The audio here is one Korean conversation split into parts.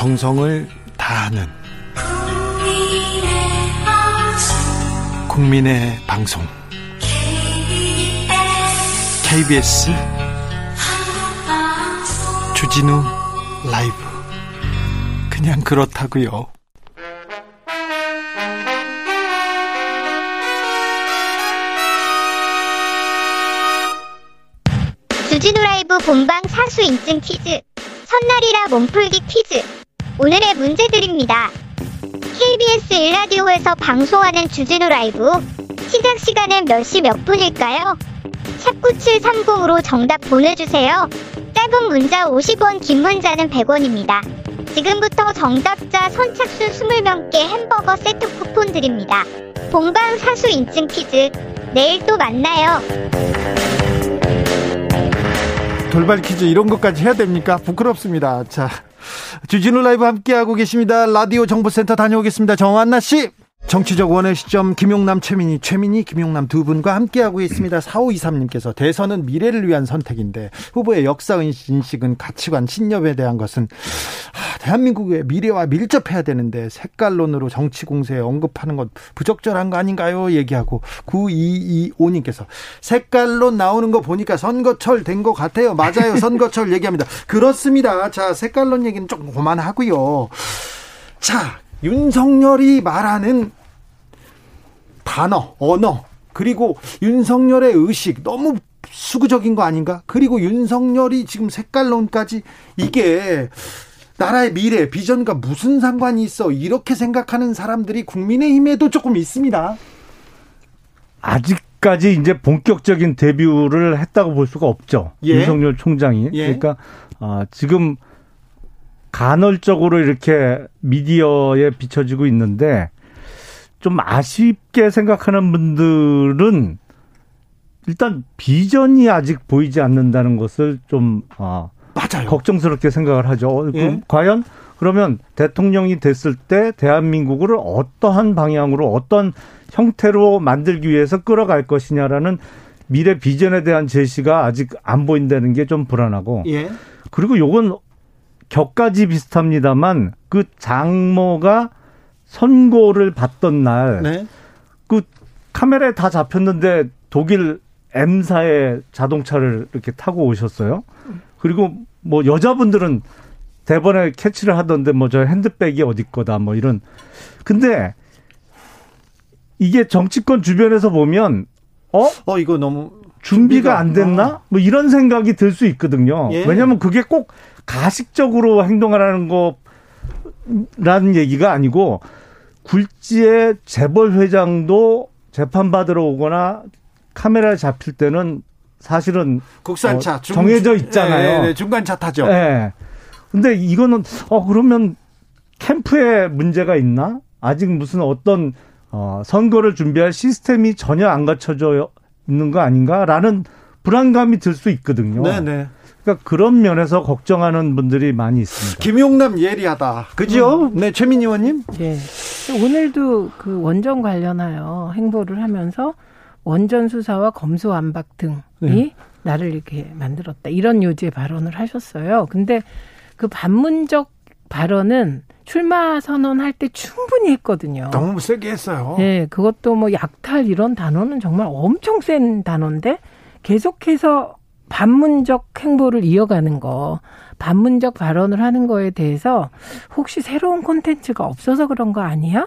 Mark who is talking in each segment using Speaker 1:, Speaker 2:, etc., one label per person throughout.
Speaker 1: 정성을 다하는 국민의 방송. KBS 주진우 라이브. 그냥 그렇다고요.
Speaker 2: 주진우 라이브 본방 사수 인증 퀴즈. 선날이라 몸풀기 퀴즈 오늘의 문제 드립니다. KBS 일라디오에서 방송하는 주진우 라이브 시작 시간은 몇 시 몇 분일까요? 샵9730으로 정답 보내주세요. 짧은 문자 50원, 긴 문자는 100원입니다. 지금부터 정답자 선착순 20명께 햄버거 세트 쿠폰 드립니다. 본방 사수 인증 퀴즈 내일 또 만나요.
Speaker 3: 돌발 퀴즈 이런 것까지 해야 됩니까? 부끄럽습니다. 자, 주진우 라이브 함께하고 계십니다. 라디오 정보센터 다녀오겠습니다. 정한나 씨. 정치적 원의 시점 김용남 최민희 최민희 김용남 두 분과 함께하고 있습니다. 4523님께서 대선은 미래를 위한 선택인데 후보의 역사 인식은 가치관 신념에 대한 것은 아, 대한민국의 미래와 밀접해야 되는데 색깔론으로 정치 공세에 언급하는 것 부적절한 거 아닌가요? 얘기하고 9225님께서 색깔론 나오는 거 보니까 선거철 된 것 같아요. 맞아요. 선거철 얘기합니다. 그렇습니다. 자, 색깔론 얘기는 조금 그만하고요. 자, 윤석열이 말하는 단어, 언어, 그리고 윤석열의 의식 너무 수구적인 거 아닌가? 그리고 윤석열이 지금 색깔론까지 이게 나라의 미래, 비전과 무슨 상관이 있어? 이렇게 생각하는 사람들이 국민의힘에도 조금 있습니다.
Speaker 4: 아직까지 이제 본격적인 데뷔를 했다고 볼 수가 없죠. 예. 윤석열 총장이. 예. 그러니까 아, 지금 간헐적으로 이렇게 미디어에 비춰지고 있는데 좀 아쉽게 생각하는 분들은 일단 비전이 아직 보이지 않는다는 것을 좀 아, 맞아요. 걱정스럽게 생각을 하죠. 예? 과연 그러면 대통령이 됐을 때 대한민국을 어떠한 방향으로 어떤 형태로 만들기 위해서 끌어갈 것이냐라는 미래 비전에 대한 제시가 아직 안 보인다는 게 좀 불안하고 예? 그리고 요건 격까지 비슷합니다만 그 장모가 선고를 받던 날, 네. 그 카메라에 다 잡혔는데 독일 M사의 자동차를 이렇게 타고 오셨어요. 그리고 뭐 여자분들은 대번에 캐치를 하던데 뭐 저 핸드백이 어디 거다 뭐 이런. 근데 이게 정치권 주변에서 보면 어? 어 이거 너무 준비가, 준비가 안 됐나? 어. 뭐 이런 생각이 들 수 있거든요. 예. 왜냐하면 그게 꼭 가식적으로 행동하라는 거라는 얘기가 아니고 굴지의 재벌 회장도 재판 받으러 오거나 카메라에 잡힐 때는 사실은
Speaker 3: 국산차 어,
Speaker 4: 정해져 있잖아요. 네, 네,
Speaker 3: 중간차 타죠.
Speaker 4: 네. 근데 이거는 어 그러면 캠프에 문제가 있나? 아직 무슨 어떤 어 선거를 준비할 시스템이 전혀 안 갖춰져 있는 거 아닌가라는 불안감이 들 수 있거든요. 네, 네. 그러니까 그런 면에서 걱정하는 분들이 많이 있습니다.
Speaker 3: 김용남 예리하다. 그죠? 음. 네, 최민희 의원님. 네.
Speaker 5: 오늘도 그 원전 관련하여 행보를 하면서 원전 수사와 검수완박 등이 네. 나를 이렇게 만들었다. 이런 요지의 발언을 하셨어요. 근데 그 반문적 발언은 출마 선언할 때 충분히 했거든요.
Speaker 3: 너무 세게 했어요.
Speaker 5: 네, 그것도 뭐 약탈 이런 단어는 정말 엄청 센 단어인데 계속해서 반문적 행보를 이어가는 거, 반문적 발언을 하는 거에 대해서 혹시 새로운 콘텐츠가 없어서 그런 거 아니야?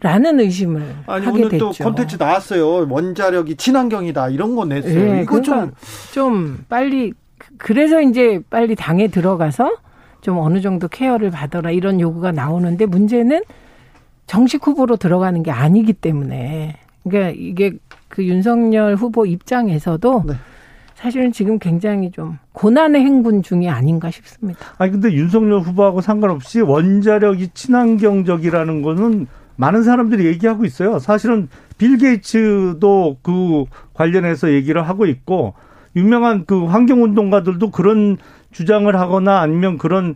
Speaker 5: 라는 의심을 아니, 하게 오늘 됐죠.
Speaker 3: 또 콘텐츠 나왔어요. 원자력이 친환경이다 이런 거 냈어요. 네,
Speaker 5: 이거 그러니까 좀, 좀 빨리 그래서 이제 빨리 당에 들어가서 좀 어느 정도 케어를 받아라 이런 요구가 나오는데 문제는 정식 후보로 들어가는 게 아니기 때문에 그러니까 이게 그 윤석열 후보 입장에서도 네. 사실은 지금 굉장히 좀 고난의 행군 중이 아닌가 싶습니다.
Speaker 4: 아니 근데 윤석열 후보하고 상관없이 원자력이 친환경적이라는 거는 많은 사람들이 얘기하고 있어요. 사실은 빌 게이츠도 그 관련해서 얘기를 하고 있고 유명한 그 환경 운동가들도 그런 주장을 하거나 아니면 그런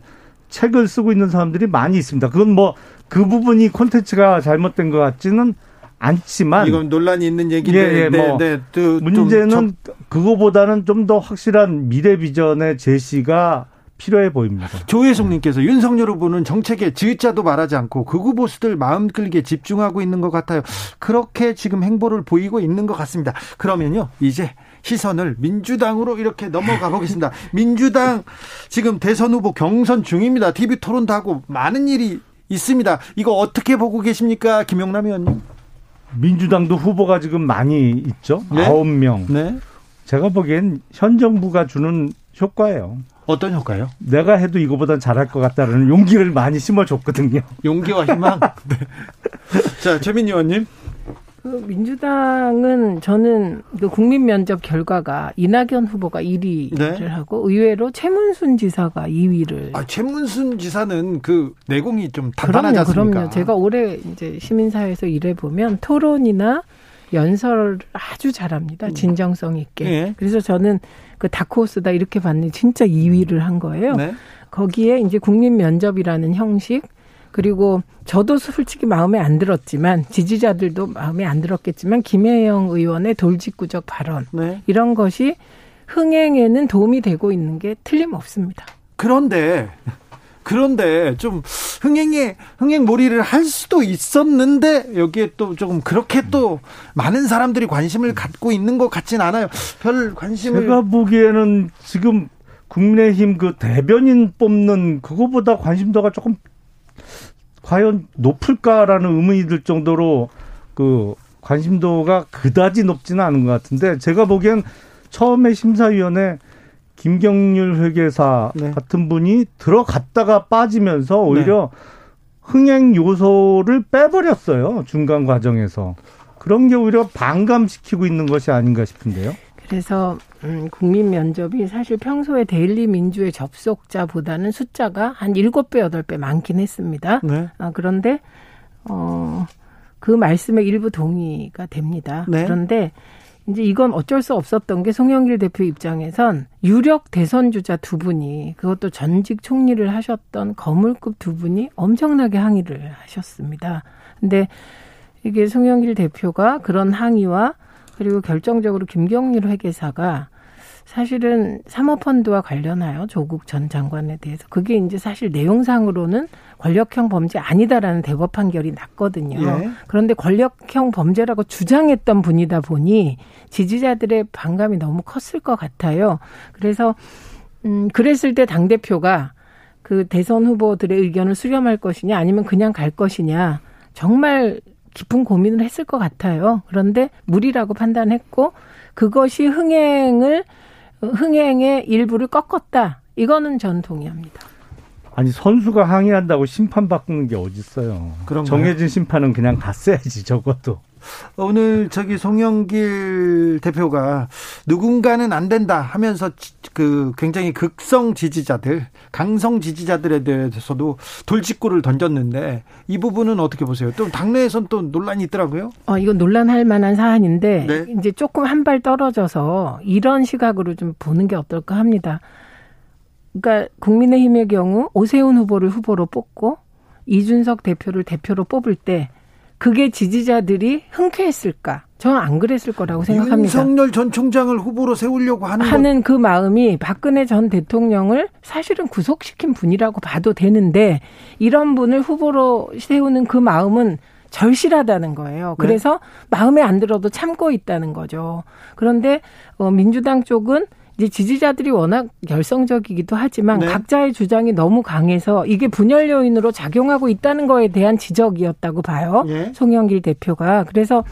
Speaker 4: 책을 쓰고 있는 사람들이 많이 있습니다. 그건 뭐 그 부분이 콘텐츠가 잘못된 것 같지는 않지만
Speaker 3: 이건 논란이 있는 얘기인데 예, 예, 뭐 네, 네,
Speaker 4: 네, 문제는 그거보다는 좀 더 확실한 미래 비전의 제시가 필요해 보입니다.
Speaker 3: 조혜숙님께서 윤석열 후보는 정책에 지읒자도 말하지 않고 극우 보수들 마음 끌게 집중하고 있는 것 같아요. 그렇게 지금 행보를 보이고 있는 것 같습니다. 그러면요, 이제 시선을 민주당으로 이렇게 넘어가 보겠습니다. 민주당 지금 대선 후보 경선 중입니다. TV 토론도 하고 많은 일이 있습니다. 이거 어떻게 보고 계십니까, 김용남 의원님?
Speaker 4: 민주당도 후보가 지금 많이 있죠. 아홉 네? 명. 네. 제가 보기엔 현 정부가 주는 효과예요.
Speaker 3: 어떤 효과요?
Speaker 4: 내가 해도 이거보단 잘할 것 같다는 용기를 많이 심어줬거든요.
Speaker 3: 용기와 희망. 네. 자, 최민희 의원님.
Speaker 5: 그 민주당은 저는 그 국민 면접 결과가 이낙연 후보가 1위를 네. 하고 의외로 최문순 지사가 2위를.
Speaker 3: 아 최문순 지사는 그 내공이 좀 단단하지 않습니까?
Speaker 5: 그럼요. 제가 올해 이제 시민사회에서 일해 보면 토론이나 연설을 아주 잘합니다. 음. 진정성 있게. 네. 그래서 저는 그 다크호스다 이렇게 봤는데 진짜 2위를 한 거예요. 네. 거기에 이제 국민 면접이라는 형식 그리고 저도 솔직히 마음에 안 들었지만 지지자들도 마음에 안 들었겠지만 김혜영 의원의 돌직구적 발언 네. 이런 것이 흥행에는 도움이 되고 있는 게 틀림없습니다.
Speaker 3: 그런데 그런데 좀 흥행에 흥행몰이를 할 수도 있었는데 여기에 또 조금 그렇게 또 많은 사람들이 관심을 갖고 있는 것 같진 않아요. 별 관심을
Speaker 4: 제가 보기에는 지금 국민의힘 그 대변인 뽑는 그거보다 관심도가 조금 과연 높을까라는 의문이 들 정도로 그 관심도가 그다지 높지는 않은 것 같은데 제가 보기엔 처음에 심사위원회 김경률 회계사 네. 같은 분이 들어갔다가 빠지면서 오히려 네. 흥행 요소를 빼버렸어요 중간 과정에서 그런 게 오히려 반감시키고 있는 것이 아닌가 싶은데요.
Speaker 5: 그래서 음, 국민 면접이 사실 평소에 데일리 민주의 접속자보다는 숫자가 한 일곱 배 여덟 배 많긴 했습니다. 네. 아, 그런데 어, 그 말씀에 일부 동의가 됩니다. 네. 그런데 이제 이건 어쩔 수 없었던 게 송영길 대표 입장에선 유력 대선 주자 두 분이 그것도 전직 총리를 하셨던 거물급 두 분이 엄청나게 항의를 하셨습니다. 근데 이게 송영길 대표가 그런 항의와 그리고 결정적으로 김경일 회계사가 사실은 사모펀드와 관련하여 조국 전 장관에 대해서 그게 이제 사실 내용상으로는 권력형 범죄 아니다라는 대법 판결이 났거든요. 예. 그런데 권력형 범죄라고 주장했던 분이다 보니 지지자들의 반감이 너무 컸을 것 같아요. 그래서 음 그랬을 때 당 대표가 그 대선 후보들의 의견을 수렴할 것이냐 아니면 그냥 갈 것이냐 정말 깊은 고민을 했을 것 같아요. 그런데 무리라고 판단했고 그것이 흥행을 흥행의 일부를 꺾었다. 이거는 전 동의합니다.
Speaker 4: 아니 선수가 항의한다고 심판 바꾸는 게 어딨어요. 그런가요? 정해진 심판은 그냥 갔어야지 적어도.
Speaker 3: 오늘 저기 송영길 대표가 누군가는 안 된다 하면서 그 굉장히 극성 지지자들, 강성 지지자들에 대해서도 돌직구를 던졌는데 이 부분은 어떻게 보세요? 또 당내에선 또 논란이 있더라고요.
Speaker 5: 어, 이건 논란할 만한 사안인데 네. 이제 조금 한 발 떨어져서 이런 시각으로 좀 보는 게 어떨까 합니다. 그러니까 국민의힘의 경우 오세훈 후보를 후보로 뽑고 이준석 대표를 대표로 뽑을 때 그게 지지자들이 흔쾌했을까? 저는 안 그랬을 거라고 생각합니다.
Speaker 3: 윤석열 전 총장을 후보로 세우려고 하는
Speaker 5: 하는 그 마음이 박근혜 전 대통령을 사실은 구속시킨 분이라고 봐도 되는데 이런 분을 후보로 세우는 그 마음은 절실하다는 거예요. 네. 그래서 네. 마음에 안 들어도 참고 있다는 거죠. 그런데 어 민주당 쪽은 이제 지지자들이 워낙 열성적이기도 하지만 네. 각자의 주장이 너무 강해서 이게 분열 요인으로 작용하고 있다는 거에 대한 지적이었다고 봐요. 네. 송영길 대표가. 그래서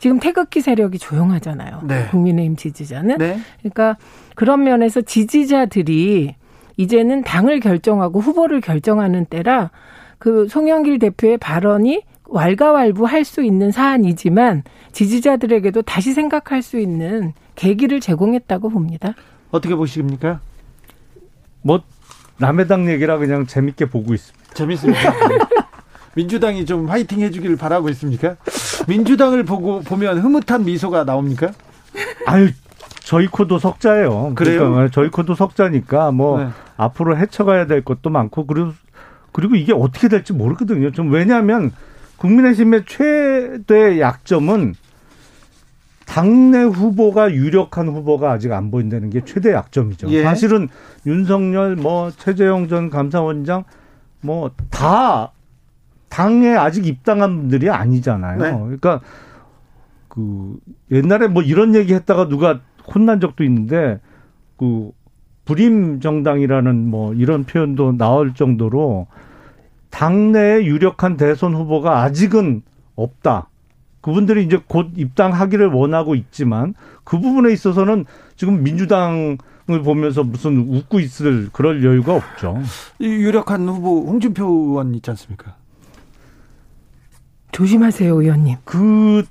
Speaker 5: 지금 태극기 세력이 조용하잖아요. 네. 국민의힘 지지자는. 네. 그러니까 그런 면에서 지지자들이 이제는 당을 결정하고 후보를 결정하는 때라 그 송영길 대표의 발언이 왈가왈부할 수 있는 사안이지만 지지자들에게도 다시 생각할 수 있는 계기를 제공했다고 봅니다.
Speaker 3: 어떻게 보십니까?
Speaker 4: 뭐 남의 당 얘기라 그냥 재밌게 보고 있습니다.
Speaker 3: 재밌습니다. 민주당이 좀 화이팅 해주기를 바라고 있습니까? 민주당을 보고 보면 흐뭇한 미소가 나옵니까?
Speaker 4: 아유 저희 코도 석자예요. 그래요? 그러니까 저희 코도 석자니까 뭐 네. 앞으로 헤쳐가야 될 것도 많고 그리고 그리고 이게 어떻게 될지 모르거든요. 좀 왜냐하면 국민의힘의 최대 약점은 당내 후보가 유력한 후보가 아직 안 보인다는 게 최대 약점이죠. 예. 사실은 윤석열, 뭐 최재형 전 감사원장 뭐 다 당에 아직 입당한 분들이 아니잖아요. 네. 그러니까 그 옛날에 뭐 이런 얘기 했다가 누가 혼난 적도 있는데 그 불임 정당이라는 뭐 이런 표현도 나올 정도로 당내에 유력한 대선 후보가 아직은 없다. 그분들이 이제 곧 입당하기를 원하고 있지만 그 부분에 있어서는 지금 민주당 을 보면서 무슨 웃고 있을 그럴 여유가 없죠.
Speaker 3: 유력한 후보 홍준표 의원 있지 않습니까?
Speaker 5: 조심하세요, 의원님.
Speaker 4: 그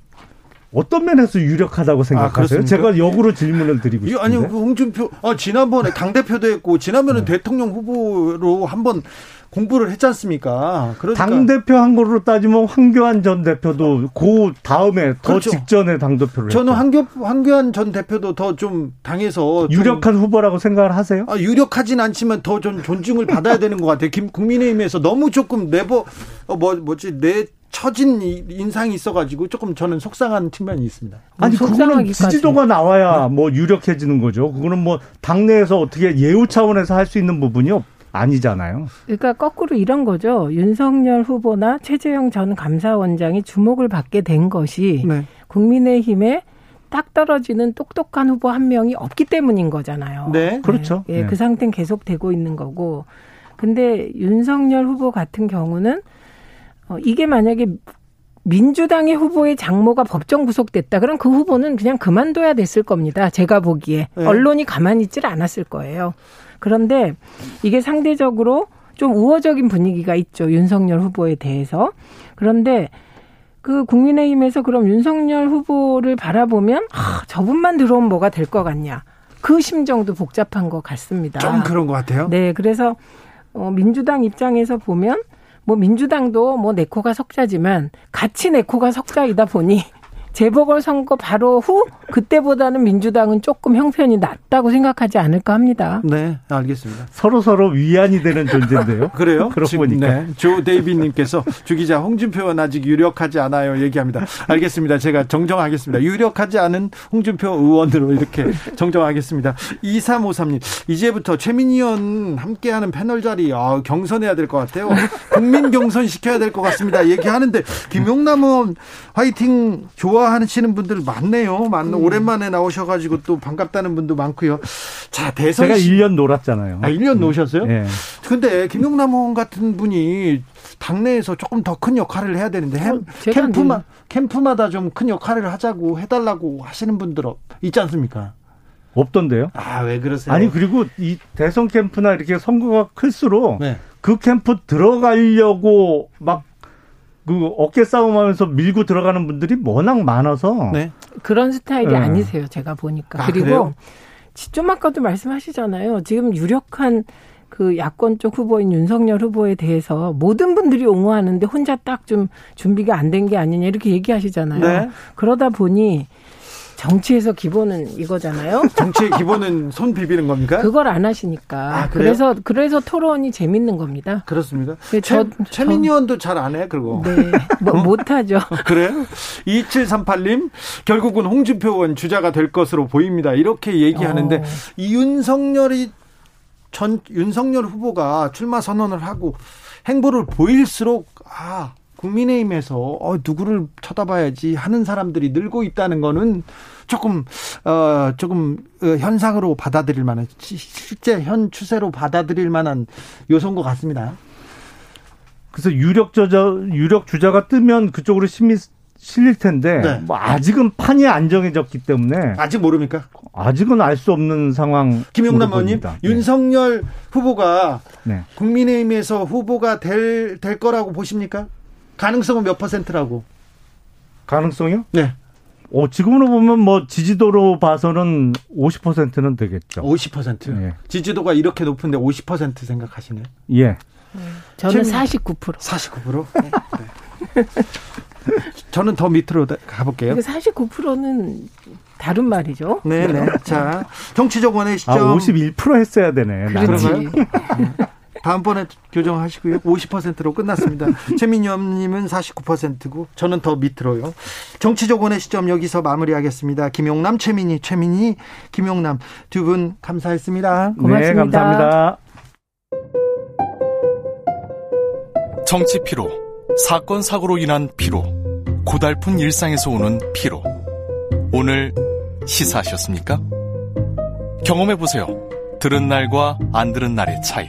Speaker 4: 어떤 면에서 유력하다고 생각하세요? 아, 제가 역으로 질문을 드리고 싶은데.
Speaker 3: 아니, 그 홍준표, 아, 지난번에 당대표도 했고, 지난번에 네. 대통령 후보로 한번 공부를 했지 않습니까?
Speaker 4: 그러니까. 당대표 한 거로 따지면 황교안 전 대표도 그 다음에 더 그렇죠. 직전에 당대표를
Speaker 3: 저는 황교, 황교안 전 대표도 더 좀 당에서
Speaker 4: 유력한 후보라고 생각을 하세요?
Speaker 3: 아, 유력하진 않지만 더 좀 존중을 받아야 되는 것 같아요. 김, 국민의힘에서 너무 조금 내버, 어, 뭐, 뭐지, 내 처진 인상이 있어가지고 조금 저는 속상한 측면이 있습니다.
Speaker 4: 아니 그거는 지지도가 나와야 뭐 유력해지는 거죠. 그거는 뭐 당내에서 어떻게 예우 차원에서 할 수 있는 부분이 없. 아니잖아요.
Speaker 5: 그러니까 거꾸로 이런 거죠. 윤석열 후보나 최재형 전 감사원장이 주목을 받게 된 것이 네. 국민의힘에 딱 떨어지는 똑똑한 후보 한 명이 없기 때문인 거잖아요.
Speaker 3: 네,
Speaker 4: 그렇죠.
Speaker 5: 예, 네. 그 상태는 계속 되고 있는 거고. 근데 윤석열 후보 같은 경우는 어, 이게 만약에 민주당의 후보의 장모가 법정 구속됐다. 그럼 그 후보는 그냥 그만둬야 됐을 겁니다. 제가 보기에. 네. 언론이 가만히 있질 않았을 거예요. 그런데 이게 상대적으로 좀 우호적인 분위기가 있죠. 윤석열 후보에 대해서. 그런데 그 국민의힘에서 그럼 윤석열 후보를 바라보면 아, 저분만 들어오면 뭐가 될 것 같냐. 그 심정도 복잡한 것 같습니다.
Speaker 3: 좀 그런 것 같아요.
Speaker 5: 네, 그래서 어, 민주당 입장에서 보면 뭐 민주당도 뭐 네코가 석자지만 같이 네코가 석자이다 보니 재보궐선거 바로 후 그때보다는 민주당은 조금 형편이 낫다고 생각하지 않을까 합니다.
Speaker 3: 네, 알겠습니다.
Speaker 4: 서로 서로 위안이 되는 존재인데요.
Speaker 3: 그래요?
Speaker 4: 그러고 보니까 네,
Speaker 3: 조 데이비님께서 주 기자 홍준표는 아직 유력하지 않아요. 얘기합니다. 알겠습니다. 제가 정정하겠습니다. 유력하지 않은 홍준표 의원으로 이렇게 정정하겠습니다. 2353님 이제부터 최민희 의원 함께하는 패널 자리 아, 경선해야 될 것 같아요. 국민 경선 시켜야 될 것 같습니다. 얘기하는데 김용남 의원 화이팅 좋아. 좋아하시는 분들 많네요. 많, 음. 오랜만에 나오셔가지고 또 반갑다는 분도 많고요. 자, 대선.
Speaker 4: 제가 1년 놀았잖아요.
Speaker 3: 아, 1년 음. 노셨어요? 예. 근데 김용남 의원 같은 분이 당내에서 조금 더 큰 역할을 해야 되는데 어, 캠프마, 캠프마다 좀 큰 역할을 하자고 해달라고 하시는 분들 있지 않습니까?
Speaker 4: 없던데요?
Speaker 3: 아, 왜 그러세요?
Speaker 4: 아니, 그리고 이 대선 캠프나 이렇게 선거가 클수록 네. 그 캠프 들어가려고 막 그 어깨 싸움하면서 밀고 들어가는 분들이 워낙 많아서
Speaker 5: 네. 그런 스타일이 네. 아니세요. 제가 보니까. 아, 그리고 좀 아까도 말씀하시잖아요. 지금 유력한 그 야권 쪽 후보인 윤석열 후보에 대해서 모든 분들이 옹호하는데 혼자 딱 좀 준비가 안 된 게 아니냐 이렇게 얘기하시잖아요. 네. 그러다 보니 정치에서 기본은 이거잖아요.
Speaker 3: 정치의 기본은 손 비비는 겁니까?
Speaker 5: 그걸 안 하시니까. 아, 그래서 그래서 토론이 재밌는 겁니다.
Speaker 3: 그렇습니다. 최, 저, 최민희 의원도 잘 안 해, 그리고.
Speaker 5: 네. 뭐, 어? 못하죠.
Speaker 3: 그래요? 2738님, 결국은 홍준표 의원 주자가 될 것으로 보입니다. 이렇게 얘기하는데, 어. 이윤석열이 전, 윤석열 후보가 출마 선언을 하고 행보를 보일수록, 아, 국민의힘에서 어, 누구를 쳐다봐야지 하는 사람들이 늘고 있다는 거는 조금 어 조금 어, 현상으로 받아들일 만한 실제 현 추세로 받아들일 만한 요소인 것 같습니다.
Speaker 4: 그래서 유력 저자 유력 주자가 뜨면 그쪽으로 심이 실릴 텐데 네. 뭐 아직은 판이 안 정해졌기 때문에
Speaker 3: 아직 모릅니까?
Speaker 4: 아직은 알 수 없는 상황.
Speaker 3: 김용남 의원님, 네. 윤석열 후보가 네. 국민의힘에서 후보가 될, 될 거라고 보십니까? 가능성은 몇 퍼센트라고?
Speaker 4: 가능성이요?
Speaker 3: 네.
Speaker 4: 어, 지금으로 보면 뭐 지지도로 봐서는 50%는 되겠죠.
Speaker 3: 50%. 예. 지지도가 이렇게 높은데 50% 생각하시네요.
Speaker 4: 예.
Speaker 5: 저는 49%.
Speaker 3: 49%? 네. 네. 저는 더 밑으로 가볼게요.
Speaker 5: 49%는 다른 말이죠.
Speaker 3: 네네. 자, 정치적 원의 시점.
Speaker 4: 아, 51% 했어야 되네.
Speaker 5: 그렇지.
Speaker 3: 다음번에 교정하시고요. 50%로 끝났습니다. 최민영님은 49%고 저는 더 밑으로요. 정치적 원의 시점 여기서 마무리하겠습니다. 김용남, 최민희, 최민희, 김용남 두 분 감사했습니다.
Speaker 4: 고맙습니다. 네, 감사합니다.
Speaker 6: 정치 피로, 사건 사고로 인한 피로, 고달픈 일상에서 오는 피로. 오늘 시사하셨습니까? 경험해 보세요. 들은 날과 안 들은 날의 차이.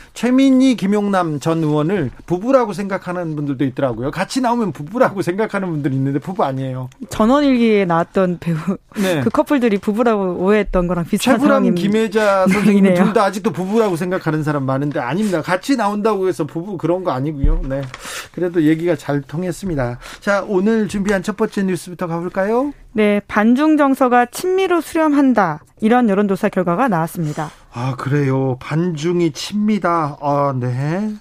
Speaker 3: 최민희, 김용남 전 의원을 부부라고 생각하는 분들도 있더라고요. 같이 나오면 부부라고 생각하는 분들이 있는데 부부 아니에요.
Speaker 7: 전원일기에 나왔던 배우 네. 그 커플들이 부부라고 오해했던 거랑 비슷한
Speaker 3: 최불암 김혜자 선생님 둘 다 아직도 부부라고 생각하는 사람 많은데 아닙니다. 같이 나온다고 해서 부부 그런 거 아니고요. 네. 그래도 얘기가 잘 통했습니다. 자, 오늘 준비한 첫 번째 뉴스부터 가볼까요?
Speaker 7: 네, 반중 정서가 친미로 수렴한다. 이런 여론조사 결과가 나왔습니다.
Speaker 3: 아, 그래요. 반중이 친미다. 아, 네.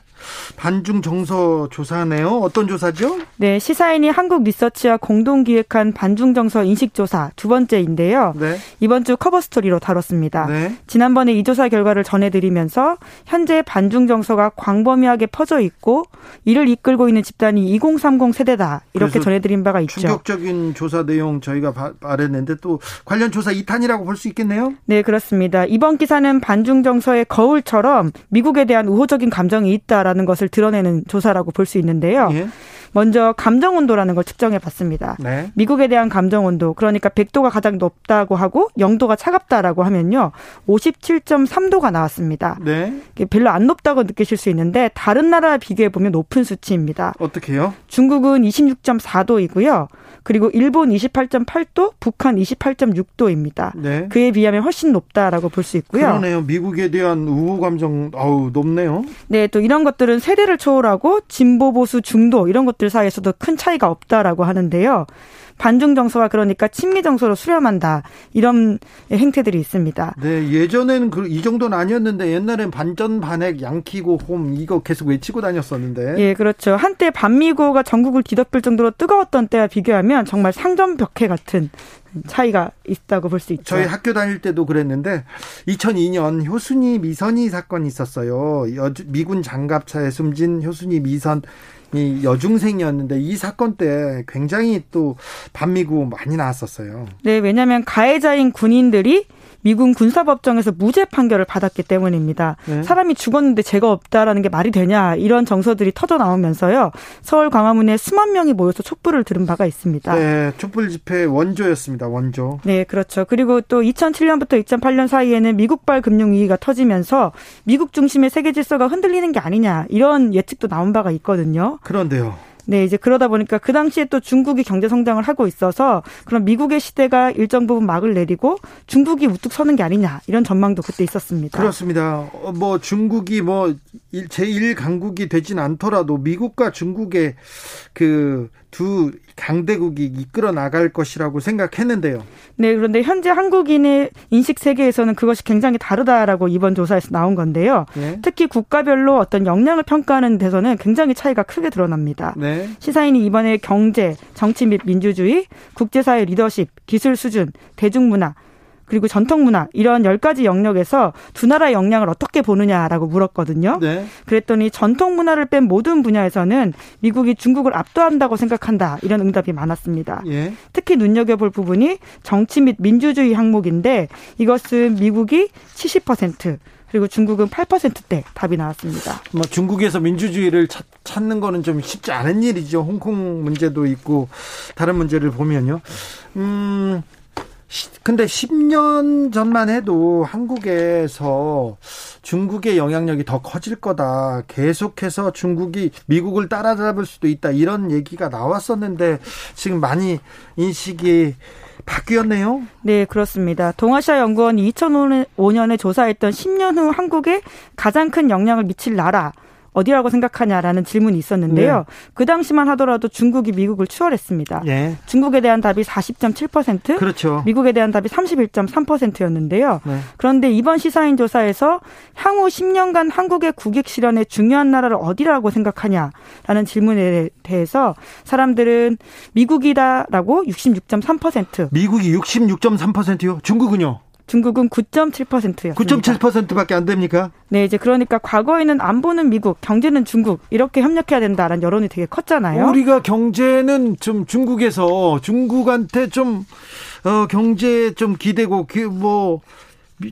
Speaker 3: 반중 정서 조사네요. 어떤 조사죠?
Speaker 7: 네, 시사인이 한국 리서치와 공동 기획한 반중 정서 인식 조사 두 번째인데요. 네. 이번 주 커버 스토리로 다뤘습니다. 네. 지난번에 이 조사 결과를 전해드리면서 현재 반중 정서가 광범위하게 퍼져 있고 이를 이끌고 있는 집단이 2030 세대다 이렇게 전해드린 바가 있죠.
Speaker 3: 충격적인 조사 내용 저희가 말했는데 또 관련 조사 2탄이라고 볼 수 있겠네요.
Speaker 7: 네, 그렇습니다. 이번 기사는 반중 정서의 거울처럼 미국에 대한 우호적인 감정이 있다라. 라는 것을 드러내는 조사라고 볼 수 있는데요. 예. 먼저 감정 온도라는 걸 측정해 봤습니다. 네. 미국에 대한 감정 온도 그러니까 100도가 가장 높다고 하고 0도가 차갑다라고 하면요. 57.3도가 나왔습니다. 네. 별로 안 높다고 느끼실 수 있는데 다른 나라와 비교해 보면 높은 수치입니다.
Speaker 3: 어떻게요?
Speaker 7: 중국은 26.4도이고요. 그리고 일본 28.8도, 북한 28.6도입니다. 네. 그에 비하면 훨씬 높다라고 볼 수 있고요.
Speaker 3: 그러네요. 미국에 대한 우호 감정 아우 높네요.
Speaker 7: 네, 또 이런 것들은 세대를 초월하고 진보 보수 중도 이런 것들 사이에서도 큰 차이가 없다라고 하는데요. 반중 정서가 그러니까 친미 정서로 수렴한다 이런 행태들이 있습니다.
Speaker 3: 네, 예전에는 그, 이 정도는 아니었는데 옛날엔 반전 반핵 양키고 홈 이거 계속 외치고 다녔었는데.
Speaker 7: 예, 그렇죠. 한때 반미고가 전국을 뒤덮을 정도로 뜨거웠던 때와 비교하면 정말 상점 벽해 같은 차이가 있다고 볼 수 있죠.
Speaker 3: 저희 학교 다닐 때도 그랬는데 2002년 효순이 미선이 사건이 있었어요. 미군 장갑차에 숨진 효순이 미선 이 여중생이었는데 이 사건 때 굉장히 또 반미구 많이 나왔었어요.
Speaker 7: 네, 왜냐하면 가해자인 군인들이 미군 군사법정에서 무죄 판결을 받았기 때문입니다. 네. 사람이 죽었는데 죄가 없다라는 게 말이 되냐 이런 정서들이 터져 나오면서요. 서울 광화문에 수만 명이 모여서 촛불을 들은 바가 있습니다.
Speaker 3: 네, 촛불 집회 원조였습니다. 원조.
Speaker 7: 네, 그렇죠. 그리고 또 2007년부터 2008년 사이에는 미국발 금융 위기가 터지면서 미국 중심의 세계 질서가 흔들리는 게 아니냐 이런 예측도 나온 바가 있거든요.
Speaker 3: 그런데요.
Speaker 7: 네, 이제 그러다 보니까 그 당시에 또 중국이 경제 성장을 하고 있어서 그럼 미국의 시대가 일정 부분 막을 내리고 중국이 우뚝 서는 게 아니냐 이런 전망도 그때 있었습니다.
Speaker 3: 그렇습니다. 어, 뭐 중국이 뭐 제1 강국이 되진 않더라도 미국과 중국의 그 두 강대국이 이끌어 나갈 것이라고 생각했는데요.
Speaker 7: 네, 그런데 현재 한국인의 인식 세계에서는 그것이 굉장히 다르다라고 이번 조사에서 나온 건데요. 네. 특히 국가별로 어떤 역량을 평가하는 데서는 굉장히 차이가 크게 드러납니다. 네. 시사인이 이번에 경제, 정치 및 민주주의, 국제사회 리더십, 기술 수준, 대중문화 그리고 전통 문화 이런 열 가지 영역에서 두 나라의 역량을 어떻게 보느냐라고 물었거든요. 네. 그랬더니 전통 문화를 뺀 모든 분야에서는 미국이 중국을 압도한다고 생각한다 이런 응답이 많았습니다. 예. 특히 눈여겨볼 부분이 정치 및 민주주의 항목인데 이것은 미국이 70% 그리고 중국은 8%대 답이 나왔습니다.
Speaker 3: 뭐 중국에서 민주주의를 찾, 찾는 거는 좀 쉽지 않은 일이죠. 홍콩 문제도 있고 다른 문제를 보면요. 음, 근데 10년 전만 해도 한국에서 중국의 영향력이 더 커질 거다. 계속해서 중국이 미국을 따라잡을 수도 있다. 이런 얘기가 나왔었는데 지금 많이 인식이 바뀌었네요.
Speaker 7: 네, 그렇습니다. 동아시아 연구원이 2005년에 조사했던 10년 후 한국에 가장 큰 영향을 미칠 나라 어디라고 생각하냐라는 질문이 있었는데요. 네. 그 당시만 하더라도 중국이 미국을 추월했습니다. 네. 중국에 대한 답이 40.7%, 그렇죠. 미국에 대한 답이 31.3%였는데요. 네. 그런데 이번 시사인 조사에서 향후 10년간 한국의 국익 실현에 중요한 나라를 어디라고 생각하냐라는 질문에 대해서 사람들은 미국이다라고 66.3%.
Speaker 3: 미국이 66.3%요? 중국은요?
Speaker 7: 중국은 9.7%였습니다.
Speaker 3: 9.7%밖에 안 됩니까?
Speaker 7: 네, 이제 그러니까 과거에는 안보는 미국, 경제는 중국 이렇게 협력해야 된다라는 여론이 되게 컸잖아요.
Speaker 3: 우리가 경제는 좀 중국에서 중국한테 좀 어, 경제에 좀 기대고 뭐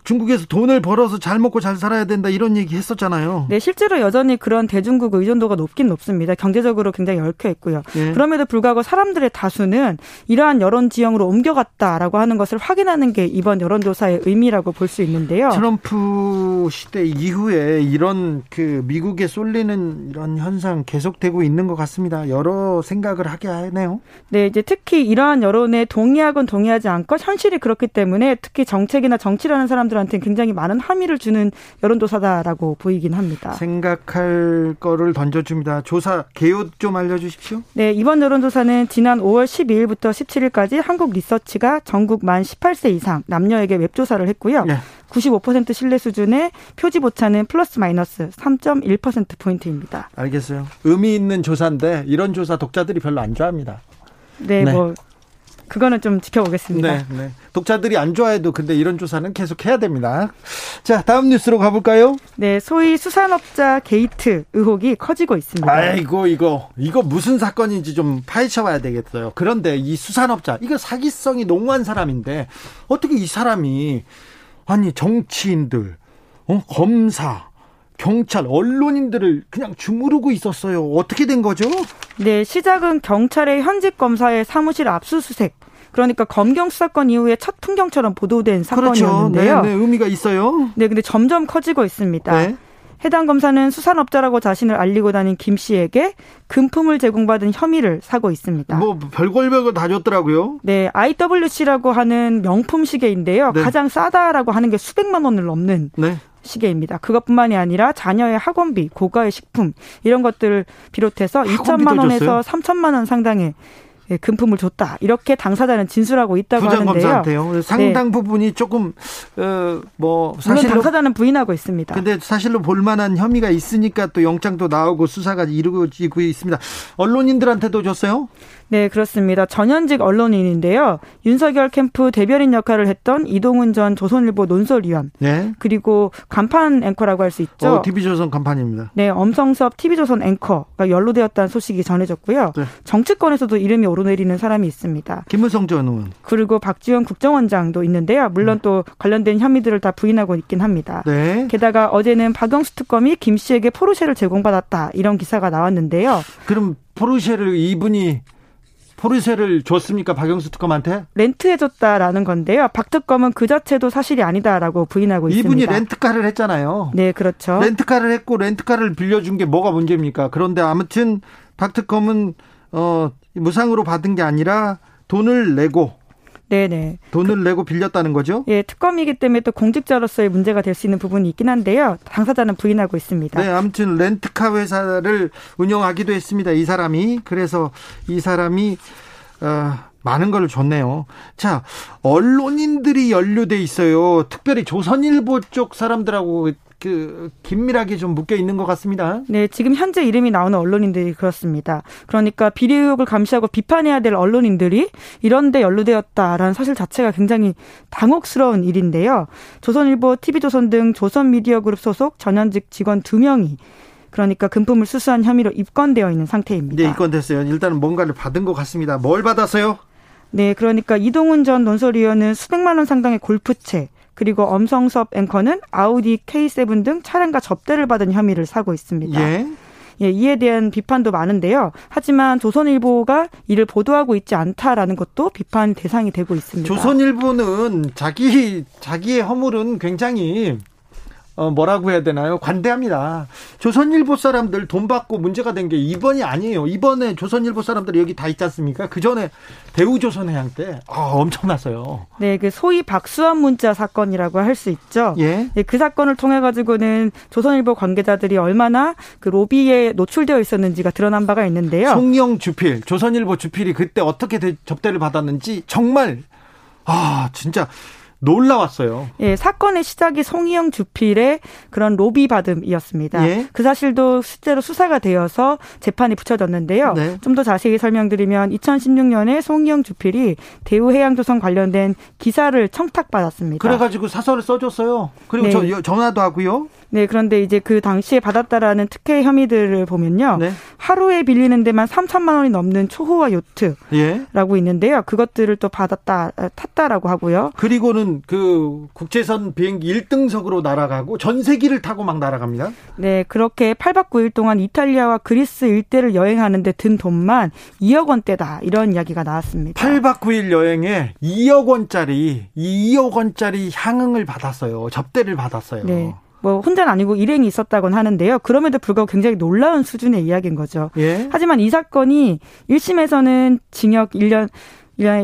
Speaker 3: 중국에서 돈을 벌어서 잘 먹고 잘 살아야 된다 이런 얘기 했었잖아요.
Speaker 7: 네, 실제로 여전히 그런 대중국 의존도가 높긴 높습니다. 경제적으로 굉장히 얽혀 있고요. 네. 그럼에도 불구하고 사람들의 다수는 이러한 여론 지형으로 옮겨갔다라고 하는 것을 확인하는 게 이번 여론조사의 의미라고 볼 수 있는데요.
Speaker 3: 트럼프 시대 이후에 이런 그 미국에 쏠리는 이런 현상 계속되고 있는 것 같습니다. 여러 생각을 하게 하네요.
Speaker 7: 네, 이제 특히 이러한 여론에 동의하건 동의하지 않고 현실이 그렇기 때문에 특히 정책이나 정치라는 사람 사람들한테 굉장히 많은 함의를 주는 여론조사다라고 보이긴 합니다.
Speaker 3: 생각할 거를 던져줍니다. 조사 개요 좀 알려주십시오.
Speaker 7: 네, 이번 여론조사는 지난 5월 12일부터 17일까지 한국 리서치가 전국 만 18세 이상 남녀에게 웹조사를 했고요. 네. 95% 신뢰 수준의 표본 오차는 플러스 마이너스 3.1% 포인트입니다.
Speaker 3: 알겠어요. 의미 있는 조사인데 이런 조사 독자들이 별로 안 좋아합니다.
Speaker 7: 네, 네. 뭐 그거는 좀 지켜보겠습니다. 네, 네.
Speaker 3: 독자들이 안 좋아해도 근데 이런 조사는 계속 해야 됩니다. 자, 다음 뉴스로 가볼까요?
Speaker 7: 네, 소위 수산업자 게이트 의혹이 커지고 있습니다.
Speaker 3: 아이고, 이거, 이거 무슨 사건인지 좀 파헤쳐봐야 되겠어요. 그런데 이 수산업자, 이거 사기성이 농후한 사람인데, 어떻게 이 사람이, 아니, 정치인들, 어, 검사, 경찰, 언론인들을 그냥 주무르고 있었어요. 어떻게 된 거죠?
Speaker 7: 네, 시작은 경찰의 현직 검사의 사무실 압수수색. 그러니까 검경 수사건 이후에 첫 풍경처럼 보도된. 사건이었는데요.
Speaker 3: 그렇죠. 네, 네, 의미가 있어요.
Speaker 7: 네, 근데 점점 커지고 있습니다. 네. 해당 검사는 수산업자라고 자신을 알리고 다닌 김 씨에게 금품을 제공받은 혐의를 사고 있습니다.
Speaker 3: 뭐 별걸 별걸 다 줬더라고요.
Speaker 7: 네, IWC라고 하는 명품 시계인데요. 네. 가장 싸다라고 하는 게 수백만 원을 넘는 네. 시계입니다. 그것뿐만이 아니라 자녀의 학원비, 고가의 식품 이런 것들을 비롯해서 2천만 원에서 3천만 원 상당의 예, 금품을 줬다 이렇게 당사자는 진술하고 있다고 하는데요.
Speaker 3: 상당 네. 부분이 조금 어 뭐
Speaker 7: 사실로 당사자는 부인하고 있습니다.
Speaker 3: 근데 사실로 볼만한 혐의가 있으니까 또 영장도 나오고 수사가 이루어지고 있습니다. 언론인들한테도 줬어요?
Speaker 7: 네, 그렇습니다. 전현직 언론인인데요. 윤석열 캠프 대변인 역할을 했던 이동훈 전 조선일보 논설위원. 네. 그리고 간판 앵커라고 할 수 있죠.
Speaker 3: 어, TV조선 간판입니다.
Speaker 7: 네, 엄성섭 TV조선 앵커가 연루되었다는 소식이 전해졌고요. 네. 정치권에서도 이름이 오르내리는 사람이 있습니다.
Speaker 3: 김무성 전 의원.
Speaker 7: 그리고 박지원 국정원장도 있는데요. 물론 네. 또 관련된 혐의들을 다 부인하고 있긴 합니다. 네. 게다가 어제는 박영수 특검이 김 씨에게 포르쉐를 제공받았다 이런 기사가 나왔는데요.
Speaker 3: 그럼 포르쉐를 이분이 포르쉐를 줬습니까 박영수 특검한테?
Speaker 7: 렌트해줬다라는 건데요. 박 특검은 그 자체도 사실이 아니다라고 부인하고
Speaker 3: 이분이
Speaker 7: 있습니다.
Speaker 3: 이분이 렌트카를 했잖아요.
Speaker 7: 네, 그렇죠.
Speaker 3: 렌트카를 했고 렌트카를 빌려준 게 뭐가 문제입니까? 그런데 아무튼 박 특검은 어 무상으로 받은 게 아니라 돈을 내고 네네. 돈을 그, 내고 빌렸다는 거죠?
Speaker 7: 예, 특검이기 때문에 또 공직자로서의 문제가 될 수 있는 부분이 있긴 한데요. 당사자는 부인하고 있습니다.
Speaker 3: 네, 아무튼 렌트카 회사를 운영하기도 했습니다. 이 사람이. 그래서 이 사람이 어, 많은 걸 줬네요. 자, 언론인들이 연루돼 있어요. 특별히 조선일보 쪽 사람들하고 그 긴밀하게 좀 묶여 있는 것 같습니다.
Speaker 7: 네, 지금 현재 이름이 나오는 언론인들이 그렇습니다. 그러니까 비리 의혹을 감시하고 비판해야 될 언론인들이 이런데 연루되었다라는 사실 자체가 굉장히 당혹스러운 일인데요. 조선일보, TV조선 등 조선미디어그룹 소속 전현직 직원 두 명이 그러니까 금품을 수수한 혐의로 입건되어 있는 상태입니다.
Speaker 3: 네, 입건됐어요. 일단은 뭔가를 받은 것 같습니다. 뭘 받았어요?
Speaker 7: 네, 그러니까 이동훈 전 논설위원은 수백만 원 상당의 골프채, 그리고 엄성섭 앵커는 아우디 K7 등 차량과 접대를 받은 혐의를 사고 있습니다. 예. 예, 이에 대한 비판도 많은데요. 하지만 조선일보가 이를 보도하고 있지 않다라는 것도 비판 대상이 되고 있습니다.
Speaker 3: 조선일보는 자기 자기의 허물은 굉장히 어, 뭐라고 해야 되나요? 관대합니다. 조선일보 사람들 돈 받고 문제가 된 게 이번이 아니에요. 이번에 조선일보 사람들이 여기 다 있지 않습니까? 그 전에 대우조선해양 때 아, 엄청났어요.
Speaker 7: 네, 그 소위 박수환 문자 사건이라고 할 수 있죠. 예. 네, 그 사건을 통해 가지고는 조선일보 관계자들이 얼마나 그 로비에 노출되어 있었는지가 드러난 바가 있는데요.
Speaker 3: 송영 주필, 조선일보 주필이 그때 어떻게 접대를 받았는지 정말 아 진짜 놀라웠어요.
Speaker 7: 예, 사건의 시작이 송희영 주필의 그런 로비 받음이었습니다. 예? 그 사실도 실제로 수사가 되어서 재판이 붙여졌는데요. 네. 좀더 자세히 설명드리면 2016년에 송희영 주필이 대우해양조선 관련된 기사를 청탁받았습니다.
Speaker 3: 그래가지고 사설을 써줬어요. 그리고 네. 저, 전화도 하고요.
Speaker 7: 네, 그런데 이제 그 당시에 받았다라는 특혜 혐의들을 보면요. 네. 하루에 빌리는 데만 3천만 원이 넘는 초호화 요트라고 예. 있는데요. 그것들을 또 받았다, 탔다라고 하고요.
Speaker 3: 그리고는 그 국제선 비행기 1등석으로 날아가고 전세기를 타고 막 날아갑니다.
Speaker 7: 네, 그렇게 8박 9일 동안 이탈리아와 그리스 일대를 여행하는데 든 돈만 2억 원대다. 이런 이야기가 나왔습니다.
Speaker 3: 8박 9일 여행에 2억 원짜리, 2억 원짜리 향응을 받았어요. 접대를 받았어요. 네.
Speaker 7: 뭐 혼자는 아니고 일행이 있었다곤 하는데요. 그럼에도 불구하고 굉장히 놀라운 수준의 이야기인 거죠. 예? 하지만 이 사건이 1심에서는 징역 1년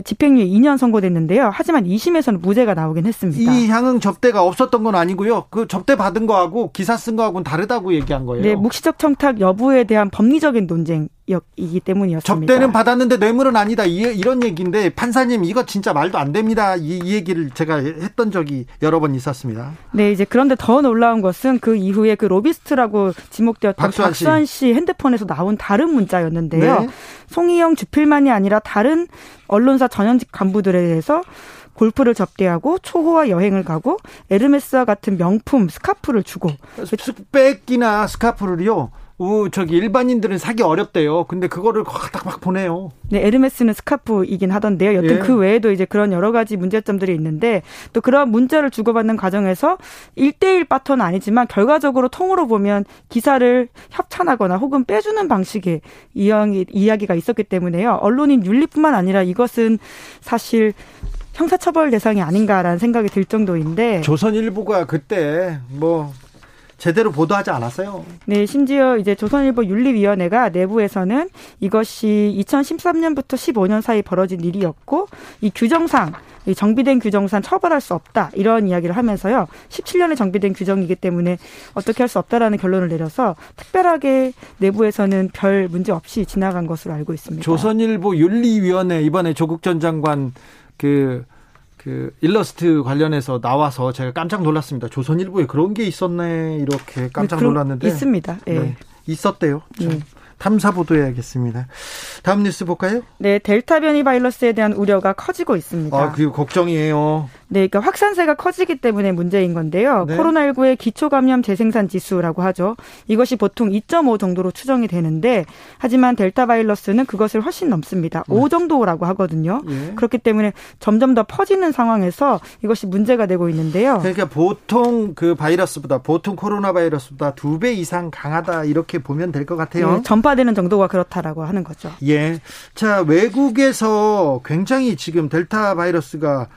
Speaker 7: 집행유예 2년 선고됐는데요. 하지만 2심에서는 무죄가 나오긴 했습니다.
Speaker 3: 이 향응 접대가 없었던 건 아니고요. 그 접대 받은 거하고 기사 쓴 거하고는 다르다고 얘기한 거예요.
Speaker 7: 네, 묵시적 청탁 여부에 대한 법리적인 논쟁 이기 때문이었습니다.
Speaker 3: 접대는 받았는데 뇌물은 아니다. 이, 런 얘기인데 판사님 이거 진짜 말도 안 됩니다. 이, 이, 얘기를 제가 했던 적이 여러 번 있었습니다.
Speaker 7: 네, 이제 그런데 더 놀라운 것은 그 이후에 그 로비스트라고 지목되었던 박수환, 박수환 씨. 핸드폰에서 나온 다른 문자였는데요. 네. 송희영 주필만이 아니라 다른 언론사 전현직 간부들에 대해서 골프를 접대하고 초호화 여행을 가고 에르메스와 같은 명품 스카프를 주고
Speaker 3: 백이나 스카프를요 우 저기 일반인들은 사기 어렵대요. 근데 그거를 딱 막 보내요.
Speaker 7: 네, 에르메스는 스카프이긴 하던데요. 여튼 예. 그 외에도 이제 그런 여러 가지 문제점들이 있는데 또 그런 문자를 주고받는 과정에서 1대1 바터는 아니지만 결과적으로 통으로 보면 기사를 협찬하거나 혹은 빼주는 방식의 이야기, 이야기가 있었기 때문에요. 언론인 윤리뿐만 아니라 이것은 사실 형사처벌 대상이 아닌가라는 생각이 들 정도인데
Speaker 3: 조선일보가 그때 뭐 제대로 보도하지 않았어요.
Speaker 7: 네, 심지어 이제 조선일보 윤리위원회가 내부에서는 이것이 2013년부터 15년 사이 벌어진 일이었고 이 규정상 이 정비된 규정상 처벌할 수 없다 이런 이야기를 하면서요 17년에 정비된 규정이기 때문에 어떻게 할 수 없다라는 결론을 내려서 특별하게 내부에서는 별 문제 없이 지나간 것으로 알고 있습니다.
Speaker 3: 조선일보 윤리위원회 이번에 조국 전 장관 그 그 일러스트 관련해서 나와서 제가 깜짝 놀랐습니다. 조선일보에 그런 게 있었네 이렇게 깜짝 네, 놀랐는데
Speaker 7: 있습니다. 네. 네.
Speaker 3: 있었대요. 네. 탐사 보도해야겠습니다. 다음 뉴스 볼까요?
Speaker 7: 네, 델타 변이 바이러스에 대한 우려가 커지고 있습니다.
Speaker 3: 아, 그 걱정이에요.
Speaker 7: 네, 그러니까 확산세가 커지기 때문에 문제인 건데요. 네. 코로나19의 기초 감염 재생산 지수라고 하죠. 이것이 보통 2.5 정도로 추정이 되는데 하지만 델타 바이러스는 그것을 훨씬 넘습니다. 네. 5 정도라고 하거든요. 네. 그렇기 때문에 점점 더 퍼지는 상황에서 이것이 문제가 되고 있는데요.
Speaker 3: 그러니까 보통 그 바이러스보다 보통 코로나 바이러스보다 두 배 이상 강하다 이렇게 보면 될 것 같아요.
Speaker 7: 네, 전파되는 정도가 그렇다라고 하는 거죠.
Speaker 3: 예. 자, 외국에서 굉장히 지금 델타 바이러스가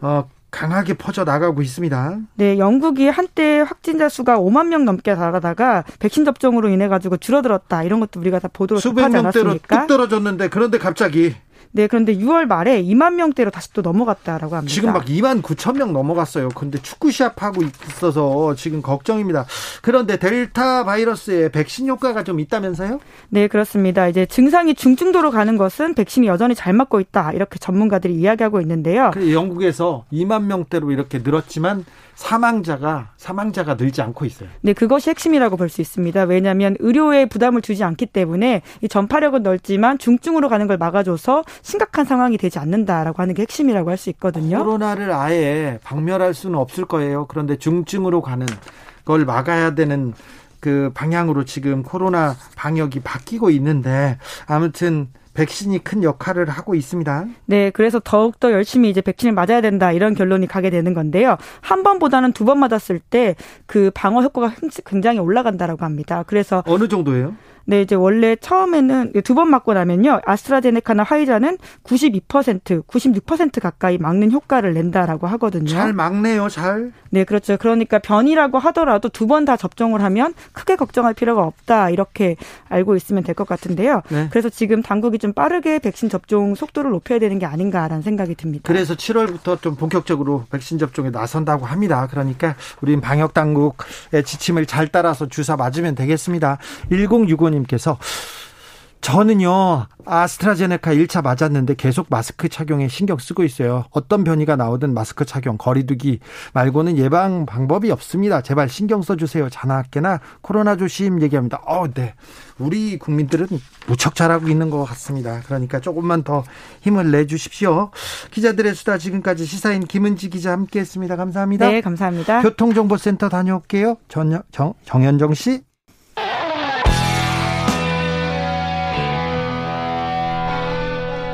Speaker 3: 어, 강하게 퍼져 나가고 있습니다.
Speaker 7: 네, 영국이 한때 확진자 수가 5만 명 넘게 달하다가 백신 접종으로 인해 가지고 줄어들었다 이런 것도 우리가 다 보도로 접하지 않았습니까?
Speaker 3: 뚝 떨어졌는데 그런데 갑자기
Speaker 7: 네, 그런데 6월 말에 2만 명대로 다시 또 넘어갔다라고 합니다.
Speaker 3: 지금 막 2만 9천 명 넘어갔어요. 근데 축구 시합하고 있어서 지금 걱정입니다. 그런데 델타 바이러스에 백신 효과가 좀 있다면서요?
Speaker 7: 네, 그렇습니다. 이제 증상이 중증도로 가는 것은 백신이 여전히 잘 맞고 있다. 이렇게 전문가들이 이야기하고 있는데요.
Speaker 3: 영국에서 2만 명대로 이렇게 늘었지만 사망자가 사망자가 늘지 않고 있어요.
Speaker 7: 네, 그것이 핵심이라고 볼 수 있습니다. 왜냐하면 의료에 부담을 주지 않기 때문에 이 전파력은 넓지만 중증으로 가는 걸 막아줘서 심각한 상황이 되지 않는다라고 하는 게 핵심이라고 할 수 있거든요.
Speaker 3: 코로나를 아예 박멸할 수는 없을 거예요. 그런데 중증으로 가는 걸 막아야 되는 그 방향으로 지금 코로나 방역이 바뀌고 있는데 아무튼 백신이 큰 역할을 하고 있습니다.
Speaker 7: 네, 그래서 더욱더 열심히 이제 백신을 맞아야 된다 이런 결론이 가게 되는 건데요. 한 번보다는 두 번 맞았을 때 그 방어 효과가 굉장히 올라간다라고 합니다. 그래서
Speaker 3: 어느 정도예요?
Speaker 7: 네, 이제 원래 처음에는 두 번 맞고 나면요. 아스트라제네카나 화이자는 92%, 96% 가까이 막는 효과를 낸다라고 하거든요.
Speaker 3: 잘 막네요, 잘.
Speaker 7: 네, 그렇죠. 그러니까 변이라고 하더라도 두 번 다 접종을 하면 크게 걱정할 필요가 없다. 이렇게 알고 있으면 될 것 같은데요. 네. 그래서 지금 당국이 좀 빠르게 백신 접종 속도를 높여야 되는 게 아닌가라는 생각이 듭니다.
Speaker 3: 그래서 7월부터 좀 본격적으로 백신 접종에 나선다고 합니다. 그러니까 우린 방역 당국의 지침을 잘 따라서 주사 맞으면 되겠습니다. 1065님 께서 저는요, 아스트라제네카 1차 맞았는데 계속 마스크 착용에 신경 쓰고 있어요. 어떤 변이가 나오든 마스크 착용, 거리두기 말고는 예방 방법이 없습니다. 제발 신경 써주세요. 자나깨나 코로나 조심 얘기합니다. 어, 네. 우리 국민들은 무척 잘하고 있는 것 같습니다. 그러니까 조금만 더 힘을 내주십시오. 기자들의 수다 지금까지 시사인 김은지 기자 함께 했습니다. 감사합니다.
Speaker 7: 네, 감사합니다.
Speaker 3: 교통정보센터 다녀올게요. 전, 정, 정현정 씨.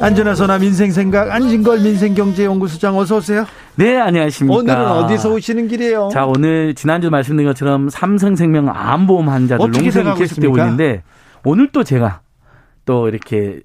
Speaker 3: 안전하 선나 민생 생각 안진걸 민생경제연구소장 어서 오세요.
Speaker 8: 네, 안녕하십니까.
Speaker 3: 오늘은 어디서 오시는 길이에요?
Speaker 8: 자, 오늘 지난주 말씀드린 것처럼 삼성생명 암보험 환자들 농성이 계속되고 있는데 오늘 또 제가 또 이렇게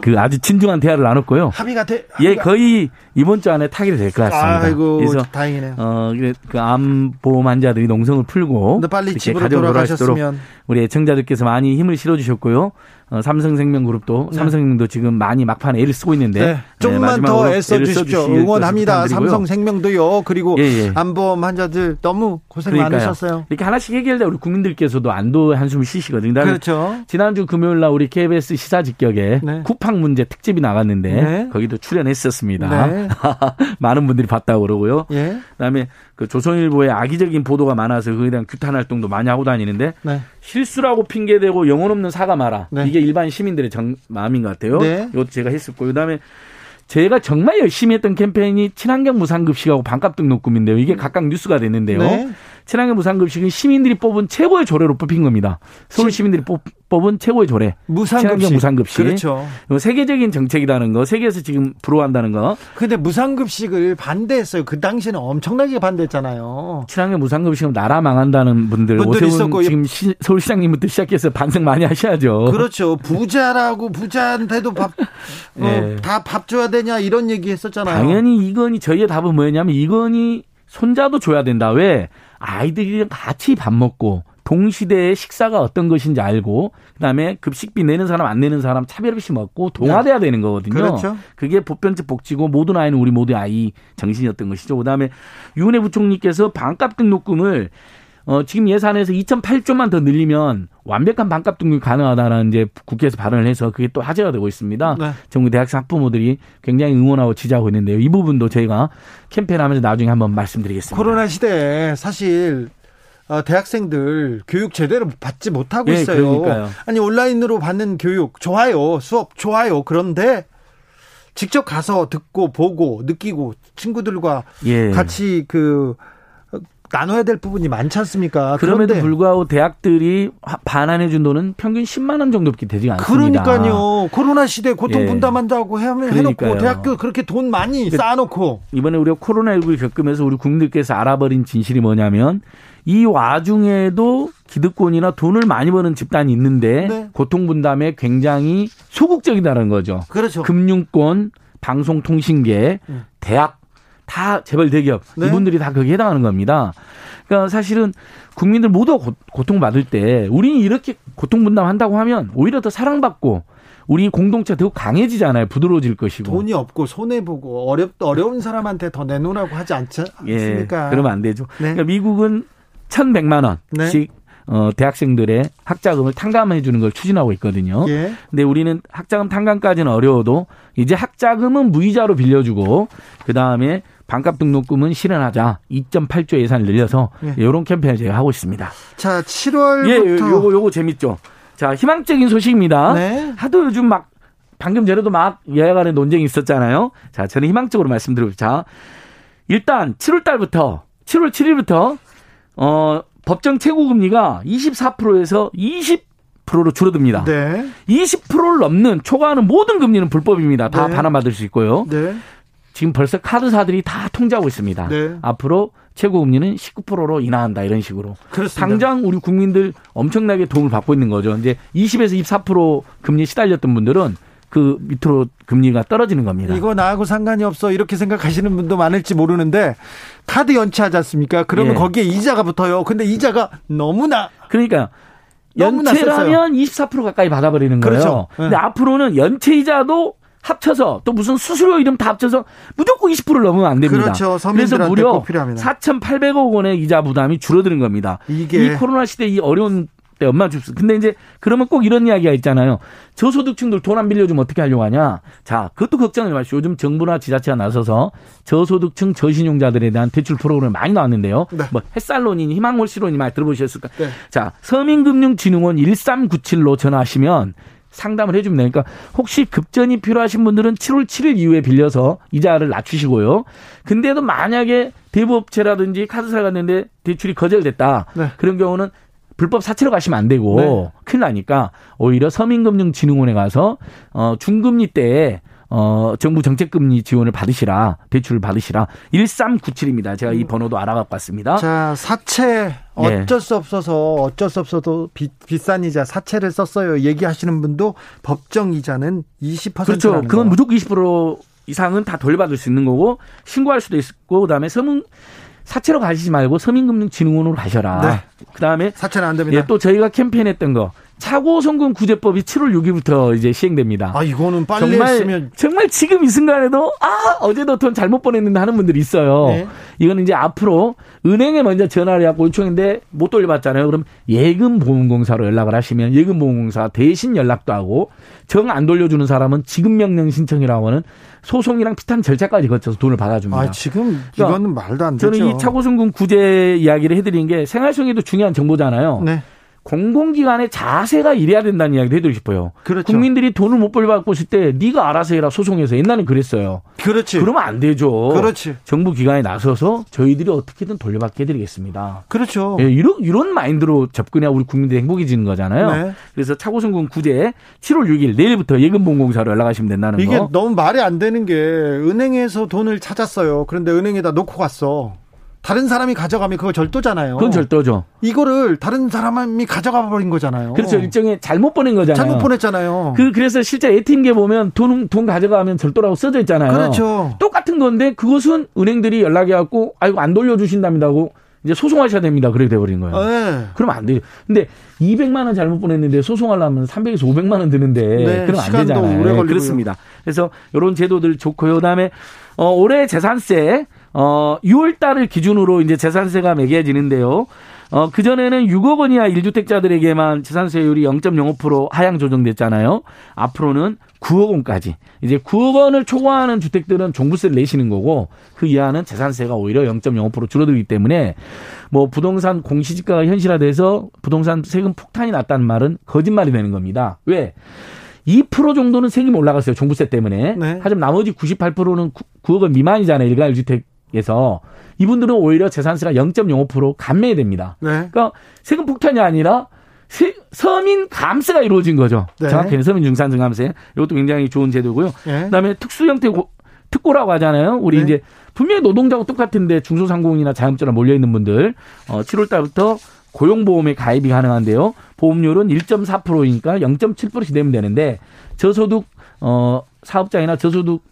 Speaker 8: 그 아주 진중한 대화를 나눴고요.
Speaker 3: 합의가 돼.
Speaker 8: 예, 거의 이번 주 안에 타결이 될 것 같습니다.
Speaker 3: 아이고, 그래서 다행이네요.
Speaker 8: 어, 그 암보험 환자들이 농성을 풀고
Speaker 3: 빨리 집으로 돌아가셨으면
Speaker 8: 우리 애청자들께서 많이 힘을 실어 주셨고요. 어, 삼성생명그룹도 네. 삼성생명도 지금 많이 막판에 애를 쓰고 있는데 네.
Speaker 3: 조금만 네, 더 애써 주십시오. 응원합니다. 삼성생명도요. 그리고 예, 예. 안보험 환자들 너무 고생 그러니까요. 많으셨어요.
Speaker 8: 이렇게 하나씩 해결돼 우리 국민들께서도 안도 한숨을 쉬시거든요.
Speaker 3: 그렇죠.
Speaker 8: 지난주 금요일 날 우리 KBS 시사 직격에 네. 쿠팡 문제 특집이 나갔는데 네. 거기도 출연했었습니다. 네. 많은 분들이 봤다고 그러고요. 예. 그다음에 그 조선일보에 악의적인 보도가 많아서 그에 대한 규탄 활동도 많이 하고 다니는데 네. 실수라고 핑계대고 영혼 없는 사과 마라. 네. 이게 일반 시민들의 정, 마음인 것 같아요. 네. 이것도 제가 했었고 그다음에 제가 정말 열심히 했던 캠페인이 친환경 무상급식하고 반값 등록금인데요. 이게 각각 뉴스가 됐는데요. 네. 친환경 무상급식은 시민들이 뽑은 최고의 조례로 뽑힌 겁니다. 서울 시민들이 뽑, 뽑은 최고의 조례. 무상급식. 무상급식.
Speaker 3: 그렇죠.
Speaker 8: 세계적인 정책이라는 거, 세계에서 지금 불어한다는 거.
Speaker 3: 근데 무상급식을 반대했어요. 그 당시에는 엄청나게 반대했잖아요.
Speaker 8: 친환경 무상급식은 나라 망한다는 분들. 오세훈 있었고. 지금 시, 서울시장님부터 시작해서 반성 많이 하셔야죠.
Speaker 3: 그렇죠. 부자라고 부자한테도 밥, 네. 어, 다밥 줘야 되냐 이런 얘기 했었잖아요.
Speaker 8: 당연히 이건희 저희의 답은 뭐였냐면 이건희 손자도 줘야 된다. 왜? 아이들이랑 같이 밥 먹고 동시대의 식사가 어떤 것인지 알고 그다음에 급식비 내는 사람 안 내는 사람 차별 없이 먹고 동화돼야 되는 거거든요.
Speaker 3: 그렇죠.
Speaker 8: 그게 보편적 복지고 모든 아이는 우리 모두의 아이 정신이었던 것이죠. 그다음에 유은혜 부총리께서 반값 등록금을 어, 지금 예산에서 2.8조만 더 늘리면 완벽한 반값 등록이 가능하다는 이제 국회에서 발언을 해서 그게 또 화제가 되고 있습니다. 네. 전국 대학생 학부모들이 굉장히 응원하고 지지하고 있는데요. 이 부분도 저희가 캠페인하면서 나중에 한번 말씀드리겠습니다.
Speaker 3: 코로나 시대에 사실 어, 대학생들 교육 제대로 받지 못하고
Speaker 8: 네,
Speaker 3: 있어요.
Speaker 8: 그러니까요.
Speaker 3: 아니 온라인으로 받는 교육 좋아요, 수업 좋아요. 그런데 직접 가서 듣고 보고 느끼고 친구들과 예. 같이 그 나눠야 될 부분이 많지 않습니까?
Speaker 8: 그럼에도. 불구하고 대학들이 반환해 준 돈은 평균 10만 원 정도밖에 되지 않습니다.
Speaker 3: 그러니까요. 코로나 시대 고통 예. 분담한다고 해놓고 대학교 그렇게 돈 많이 쌓아놓고
Speaker 8: 이번에 우리가 코로나19를 겪으면서 우리 국민들께서 알아버린 진실이 뭐냐면 이 와중에도 기득권이나 돈을 많이 버는 집단이 있는데 네. 고통 분담에 굉장히 소극적이다는 거죠.
Speaker 3: 그렇죠.
Speaker 8: 금융권, 방송통신계, 네. 대학 다 재벌 대기업 네. 이분들이 다 거기에 해당하는 겁니다. 그러니까 사실은 국민들 모두가 고통 받을 때 우리는 이렇게 고통 분담한다고 하면 오히려 더 사랑받고 우리 공동체 더 강해지잖아요. 부드러워질 것이고.
Speaker 3: 돈이 없고 손해 보고 어렵 어려운 사람한테 더 내놓으라고 하지 않지 예, 않습니까?
Speaker 8: 예, 그러면 안 되죠. 네. 그러니까 미국은 천백만 원씩 네. 어, 대학생들의 학자금을 탕감해 주는 걸 추진하고 있거든요. 예. 근데 우리는 학자금 탕감까지는 어려워도 이제 학자금은 무이자로 빌려주고 그 다음에 반값 등록금은 실현하자 2.8조 예산을 늘려서 예. 이런 캠페인을 제가 하고 있습니다.
Speaker 3: 자, 7월부터
Speaker 8: 예, 요거 요거 재밌죠. 자, 희망적인 소식입니다. 네. 하도 요즘 막 방금 전에도 막 여야 간의 논쟁이 있었잖아요. 자, 저는 희망적으로 말씀드리고 자, 일단 7월 달부터 7월 7일부터 어 법정 최고 금리가 24%에서 20%로 줄어듭니다. 네. 20%를 넘는 초과하는 모든 금리는 불법입니다. 다 네. 반환받을 수 있고요. 네. 지금 벌써 카드사들이 다 통제하고 있습니다. 네. 앞으로 최고 금리는 19%로 인하한다 이런 식으로. 그렇습니다. 당장 우리 국민들 엄청나게 도움을 받고 있는 거죠. 이제 20에서 24% 금리 시달렸던 분들은 그 밑으로 금리가 떨어지는 겁니다.
Speaker 3: 이거 나하고 상관이 없어 이렇게 생각하시는 분도 많을지 모르는데 카드 연체하지 않습니까? 그러면 예. 거기에 이자가 붙어요. 근데 이자가 너무나
Speaker 8: 그러니까 연체라면 24% 가까이 받아버리는 거예요. 그렇죠. 네. 근데 앞으로는 연체 이자도 합쳐서 또 무슨 수수료 이름 다 합쳐서 무조건 20%를 넘으면 안 됩니다.
Speaker 3: 그렇죠.
Speaker 8: 그래서 무려 4,800억 원의 이자 부담이 줄어드는 겁니다. 이게 이 코로나 시대 이 어려운 때 엄마 줍수. 근데 이제 그러면 꼭 이런 이야기가 있잖아요. 저소득층들 돈 안 빌려주면 어떻게 하려고 하냐. 자, 그것도 걱정하지 마시오. 요즘 정부나 지자체가 나서서 저소득층 저신용자들에 대한 대출 프로그램 많이 나왔는데요. 네. 뭐 햇살론이니 희망몰시론이 많이 들어보셨을까. 네. 자, 서민금융진흥원 1397로 전화하시면 상담을 해주면 되니까 혹시 급전이 필요하신 분들은 7월 7일 이후에 빌려서 이자를 낮추시고요. 근데도 만약에 대부업체라든지 카드사 갔는데 대출이 거절됐다. 네. 그런 경우는 불법 사채로 가시면 안 되고 네. 큰일 나니까 오히려 서민금융진흥원에 가서 어 중금리 때에 어, 정부 정책금리 지원을 받으시라, 대출을 받으시라. 1397입니다. 제가 이 음. 번호도 알아갖고 왔습니다.
Speaker 3: 자, 사채 어쩔 예. 수 없어서 어쩔 수 없어도 비, 비싼 이자 사채를 썼어요. 얘기하시는 분도 법정 이자는 20%.
Speaker 8: 그렇죠. 그건 무조건 20% 이상은 다 돌려받을 수 있는 거고 신고할 수도 있고 그 다음에 서문 사채로 가시지 말고 서민금융진흥원으로 가셔라. 네. 그 다음에
Speaker 3: 사채는 안 됩니다.
Speaker 8: 예, 또 저희가 캠페인 했던 거 차고 송금 구제법이 7월 6일부터 이제 시행됩니다.
Speaker 3: 아 이거는 빨리
Speaker 8: 정말,
Speaker 3: 했으면
Speaker 8: 정말 지금 이 순간에도 아 어제도 돈 잘못 보냈는데 하는 분들이 있어요. 네. 이거는 이제 앞으로 은행에 먼저 전화를 하고 요청인데 못 돌려받잖아요. 그럼 예금보험공사로 연락을 하시면 예금보험공사 대신 연락도 하고 정 안 돌려주는 사람은 지급명령 신청이라고 하는 소송이랑 비슷한 절차까지 거쳐서 돈을 받아줍니다.
Speaker 3: 아, 지금 그러니까 이거는 말도 안 되죠.
Speaker 8: 저는 이 차고송금 구제 이야기를 해드린 게 생활성에도 중요한 정보잖아요. 네. 공공기관의 자세가 이래야 된다는 이야기도 해드리고 싶어요. 그렇죠. 국민들이 돈을 못 벌받고 있을 때 네가 알아서 해라 소송해서 옛날엔 그랬어요.
Speaker 3: 그렇지.
Speaker 8: 그러면 안 되죠.
Speaker 3: 그렇지.
Speaker 8: 정부 기관에 나서서 저희들이 어떻게든 돌려받게 해드리겠습니다.
Speaker 3: 그렇죠.
Speaker 8: 예, 이런 이런 마인드로 접근해야 우리 국민들이 행복해지는 거잖아요. 네. 그래서 차고송금 구제 7월 6일 내일부터 예금보험공사로 연락하시면 된다는
Speaker 3: 이게
Speaker 8: 거.
Speaker 3: 이게 너무 말이 안 되는 게 은행에서 돈을 찾았어요. 그런데 은행에다 놓고 갔어. 다른 사람이 가져가면 그거 절도잖아요.
Speaker 8: 그건 절도죠.
Speaker 3: 이거를 다른 사람이 가져가 버린 거잖아요.
Speaker 8: 그렇죠. 일종의 잘못 보낸 거잖아요.
Speaker 3: 잘못 보냈잖아요.
Speaker 8: 그 그래서 실제 ATM기에 보면 돈 돈 가져가면 절도라고 써져 있잖아요.
Speaker 3: 그렇죠.
Speaker 8: 똑같은 건데 그것은 은행들이 연락이 왔고 아이고 안 돌려 주신답니다고 이제 소송하셔야 됩니다. 그렇게 돼 버린 거예요. 네. 그러면 안 돼요. 근데 200만 원 잘못 보냈는데 소송하려면 300에서 500만 원 드는데 네, 그럼 안 되잖아요. 오래 걸리고요. 그렇습니다. 그래서 이런 제도들 좋고요. 그다음에 어 올해 재산세 어, 6월 달을 기준으로 이제 재산세가 매겨지는데요. 어, 그전에는 6억 원 이하 1주택자들에게만 재산세율이 0.05% 하향 조정됐잖아요. 앞으로는 9억 원까지. 이제 9억 원을 초과하는 주택들은 종부세를 내시는 거고 그 이하는 재산세가 오히려 0.05% 줄어들기 때문에 뭐 부동산 공시지가가 현실화돼서 부동산 세금 폭탄이 났다는 말은 거짓말이 되는 겁니다. 왜? 2% 정도는 세금이 올라갔어요. 종부세 때문에. 네. 하지만 나머지 98%는 9 억 원 미만이잖아요. 일가일 주택 에서 이분들은 오히려 재산세가 0.05% 감면이 됩니다. 네. 그러니까 세금 폭탄이 아니라 서민 감세가 이루어진 거죠. 네. 정확히는 서민 중산 증감세. 이것도 굉장히 좋은 제도고요. 네. 그다음에 특수 형태 특고라고 하잖아요. 우리 네. 이제 분명히 노동자하고 똑같은데 중소상공이나 자영업자나 몰려 있는 분들 어 7월 달부터 고용보험에 가입이 가능한데요. 보험료는 1.4%니까 0.7%씩 내면 되는데 저소득 어 사업장이나 저소득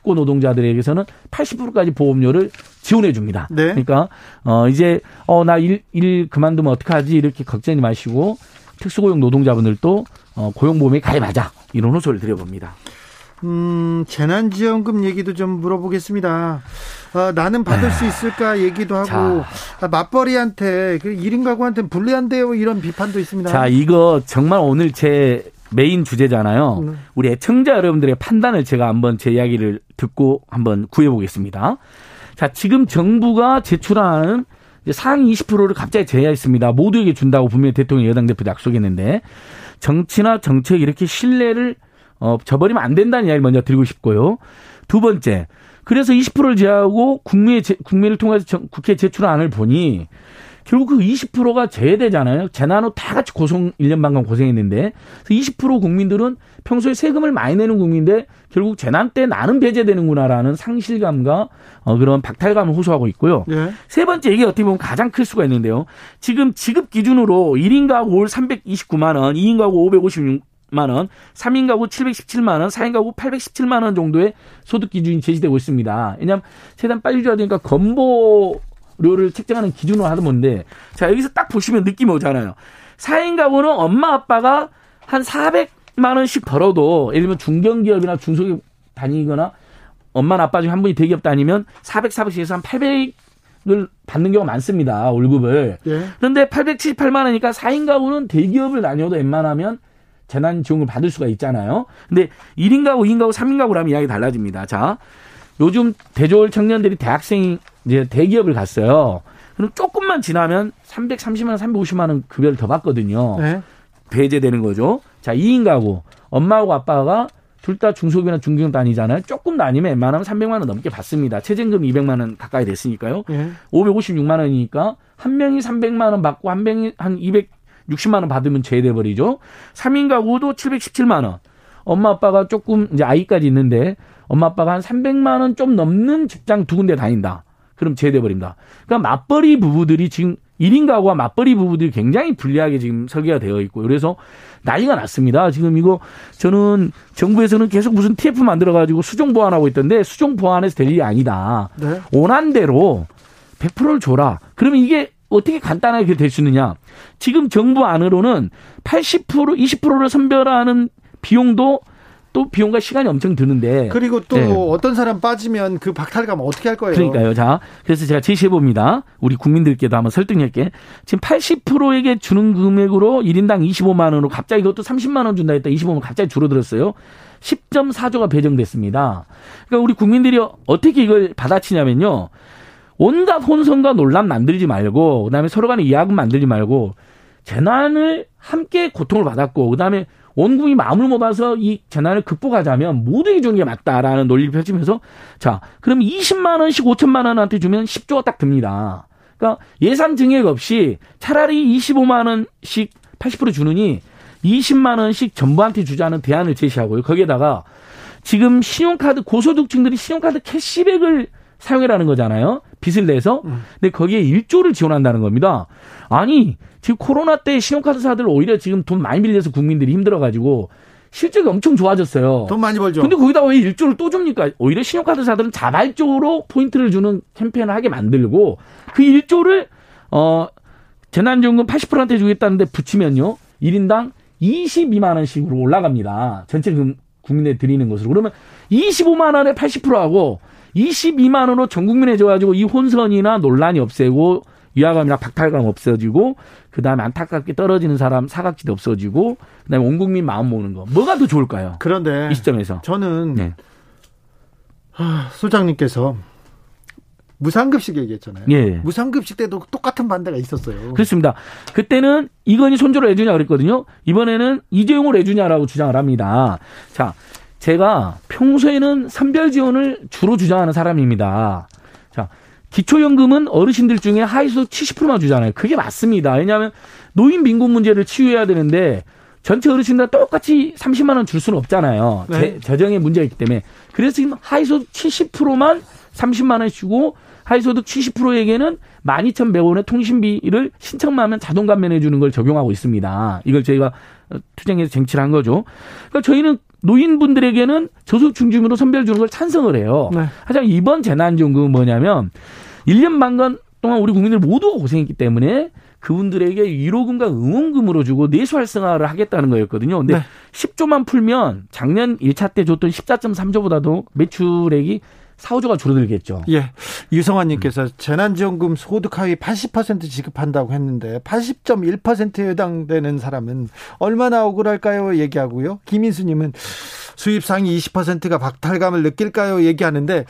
Speaker 8: 특고 노동자들에게서는 80%까지 보험료를 지원해 줍니다. 네. 그러니까 어 이제 어 나 일 일 그만두면 어떡하지 이렇게 걱정하지 마시고 특수고용 노동자분들도 어 고용보험에 가입하자 이런 호소를 드려봅니다.
Speaker 3: 음, 재난지원금 얘기도 좀 물어보겠습니다. 어, 나는 받을 수 아, 있을까 얘기도 하고, 아, 맞벌이한테, 그 1인 가구한테는 불리한데요. 이런 비판도 있습니다.
Speaker 8: 자, 이거 정말 오늘 제 메인 주제잖아요. 네. 우리 애청자 여러분들의 판단을 제가 한번 제 이야기를 듣고 한번 구해보겠습니다. 자, 지금 정부가 제출하는 상위 20%를 갑자기 제외했습니다. 모두에게 준다고 분명히 대통령 여당 대표 약속했는데 정치나 정책 이렇게 신뢰를 어, 저버리면 안 된다는 이야기를 먼저 드리고 싶고요. 두 번째, 그래서 20%를 제하고 국민의 국민을 통해서 국회 제출안을 보니 결국 그 20%가 제외되잖아요. 재난 후 다 같이 고송 1년 반간 고생했는데 20% 국민들은 평소에 세금을 많이 내는 국민인데 결국 재난 때 나는 배제되는구나라는 상실감과 어, 그런 박탈감을 호소하고 있고요. 예. 세 번째 이게 어떻게 보면 가장 클 수가 있는데요. 지금 지급 기준으로 1인 가구 월 329만 원, 2인 가구 556 만 원, 3인 가구 717만 원, 4인 가구 817만 원 정도의 소득 기준이 제시되고 있습니다. 왜냐하면 최대한 빨리 줘야 되니까 건보료를 책정하는 기준으로 하는 건데 자 여기서 딱 보시면 느낌이 오잖아요. 4인 가구는 엄마 아빠가 한 400만 원씩 벌어도 예를 들면 중견기업이나 중소기업 다니거나 엄마나 아빠 중에 한 분이 대기업 다니면 400, 400씩 해서 한 800을 받는 경우가 많습니다. 월급을. 예. 그런데 878만 원이니까 4인 가구는 대기업을 다녀도 웬만하면 재난 지원을 받을 수가 있잖아요. 근데 1인 가구, 2인 가구, 3인 가구라면 이야기 달라집니다. 자, 요즘 대졸 청년들이 대학생 이제 대기업을 갔어요. 그럼 조금만 지나면 330만 원, 350만 원 급여를 더 받거든요. 네. 배제되는 거죠. 자, 2인 가구. 엄마하고 아빠가 둘 다 중소기업이나 중기업 다니잖아요. 조금 다니면 웬만하면 300만 원 넘게 받습니다. 최저임금 200만 원 가까이 됐으니까요. 네. 556만 원이니까 한 명이 300만 원 받고 한 명이 한 260만 원 받으면 제외돼 버리죠. 3인 가구도 717만 원. 엄마 아빠가 조금 이제 아이까지 있는데 엄마 아빠가 한 300만 원 좀 넘는 직장 두 군데 다닌다. 그럼 제외돼 버립니다. 그러니까 맞벌이 부부들이 지금 1인 가구와 맞벌이 부부들이 굉장히 불리하게 지금 설계가 되어 있고 그래서 난리가 났습니다. 지금 이거 저는 정부에서는 계속 무슨 TF 만들어 가지고 수정 보완하고 있던데 수정 보완해서 될 일이 아니다. 네. 원한 대로 100%를 줘라. 그러면 이게 어떻게 간단하게 될 수 있느냐? 지금 정부 안으로는 80% 20%를 선별하는 비용도 또 비용과 시간이 엄청 드는데
Speaker 3: 그리고 또 네. 어떤 사람 빠지면 그 박탈감 어떻게 할 거예요?
Speaker 8: 그러니까요. 자, 그래서 제가 제시해 봅니다. 우리 국민들께도 한번 설득할게. 지금 80%에게 주는 금액으로 1인당 25만 원으로 갑자기 이것도 30만 원 준다 했다. 25만 원 갑자기 줄어들었어요. 10.4조가 배정됐습니다. 그러니까 우리 국민들이 어떻게 이걸 받아치냐면요. 온갖 혼선과 논란 만들지 말고 그다음에 서로 간에 이야기 만들지 말고 재난을 함께 고통을 받았고 그다음에 원국이 마음을 먹어서 이 재난을 극복하자면 모두에게 주는 게 맞다라는 논리를 펼치면서 자, 그럼 20만 원씩 5천만 원한테 주면 10조가 딱 듭니다. 그러니까 예산 증액 없이 차라리 25만 원씩 80% 주느니 20만 원씩 전부한테 주자는 대안을 제시하고요. 거기에다가 지금 신용카드 고소득층들이 신용카드 캐시백을 사용해라는 거잖아요. 빚을 내서. 음. 근데 거기에 1조를 지원한다는 겁니다. 아니, 지금 코로나 때 신용카드사들 오히려 지금 돈 많이 빌려서 국민들이 힘들어가지고 실적이 엄청 좋아졌어요.
Speaker 3: 돈 많이 벌죠.
Speaker 8: 근데 거기다 왜 1조를 또 줍니까? 오히려 신용카드사들은 자발적으로 포인트를 주는 캠페인을 하게 만들고 그 1조를, 어, 재난지원금 80%한테 주겠다는데 붙이면요. 1인당 22만 원씩으로 올라갑니다. 전체 국민에 드리는 것으로. 그러면 25만 원에 80%하고 22만 원으로 전 국민에 줘가지고 이 혼선이나 논란이 없애고 위화감이나 박탈감 없어지고 그다음에 안타깝게 떨어지는 사람 사각지대 없어지고 그다음에 온 국민 마음 모으는 거 뭐가 더 좋을까요?
Speaker 3: 그런데
Speaker 8: 이 시점에서
Speaker 3: 저는 네. 하, 소장님께서 무상급식 얘기했잖아요. 예. 무상급식 때도 똑같은 반대가 있었어요.
Speaker 8: 그렇습니다. 그때는 이건희 손주를 해주냐 그랬거든요. 이번에는 이재용을 해주냐라고 주장을 합니다. 자, 제가 평소에는 선별 지원을 주로 주장하는 사람입니다. 자, 기초연금은 어르신들 중에 하위소득 70%만 주잖아요. 그게 맞습니다. 왜냐하면 노인 빈곤 문제를 치유해야 되는데 전체 어르신들 똑같이 30만 원 줄 수는 없잖아요. 네. 재 정의 문제가 있기 때문에. 그래서 지금 하위소득 70%만 30만 원 주고 하위소득 70%에게는 12,100원의 통신비를 신청만 하면 자동 감면해 주는 걸 적용하고 있습니다. 이걸 저희가 투쟁해서 쟁취를 한 거죠. 그러니까 저희는 노인분들에게는 저소득 중으로 선별 주는 걸 찬성을 해요. 네. 하지만 이번 재난지원금은 뭐냐면 1년 반간 동안 우리 국민들 모두가 고생했기 때문에 그분들에게 위로금과 응원금으로 주고 내수 활성화를 하겠다는 거였거든요. 근데 네. 10조만 풀면 작년 1차 때 줬던 14.3조보다도 매출액이 4, 5조가 줄어들겠죠.
Speaker 3: 예. 유성환 님께서 음. 재난지원금 소득 하위 80% 지급한다고 했는데 80.1%에 해당되는 사람은 얼마나 억울할까요? 얘기하고요. 김인수 님은 수입 상위 20%가 박탈감을 느낄까요? 얘기하는데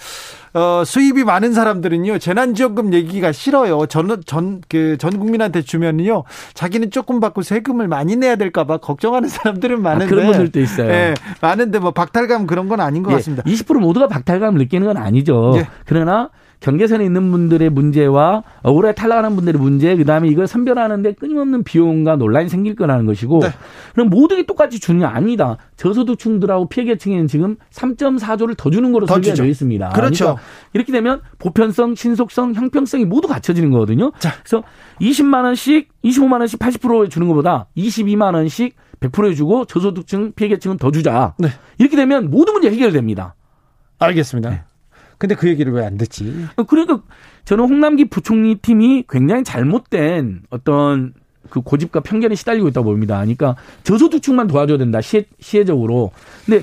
Speaker 3: 어, 수입이 많은 사람들은요, 재난지원금 얘기가 싫어요. 전, 전, 그, 전 국민한테 주면요, 자기는 조금 받고 세금을 많이 내야 될까봐 걱정하는 사람들은 아, 많은데. 아,
Speaker 8: 그런 분들도 있어요. 예,
Speaker 3: 많은데 뭐 박탈감 그런 건 아닌 것 예, 같습니다.
Speaker 8: 20% 모두가 박탈감을 느끼는 건 아니죠. 예. 그러나 경계선에 있는 분들의 문제와 억울하게 탈락하는 분들의 문제, 그 다음에 이걸 선별하는데 끊임없는 비용과 논란이 생길 거라는 것이고, 네. 그럼 모두게 똑같이 주는 게 아니다. 저소득층들하고 피해계층에는 지금 3.4조를 더 주는 거로 설계가 되어 있습니다.
Speaker 3: 그렇죠. 그러니까
Speaker 8: 이렇게 되면 보편성, 신속성, 형평성이 모두 갖춰지는 거거든요. 자. 그래서 20만 원씩, 25만 원씩 80%에 주는 것보다 22만 원씩 100%에 주고 저소득층 피해계층은 더 주자. 네. 이렇게 되면 모든 문제 해결됩니다.
Speaker 3: 알겠습니다. 네. 근데 그 얘기를 왜 안 듣지?
Speaker 8: 그러니까 저는 홍남기 부총리 팀이 굉장히 잘못된 어떤 그 고집과 편견에 시달리고 있다고 봅니다. 그러니까 저소득층만 도와줘야 된다. 시혜, 시혜적으로. 근데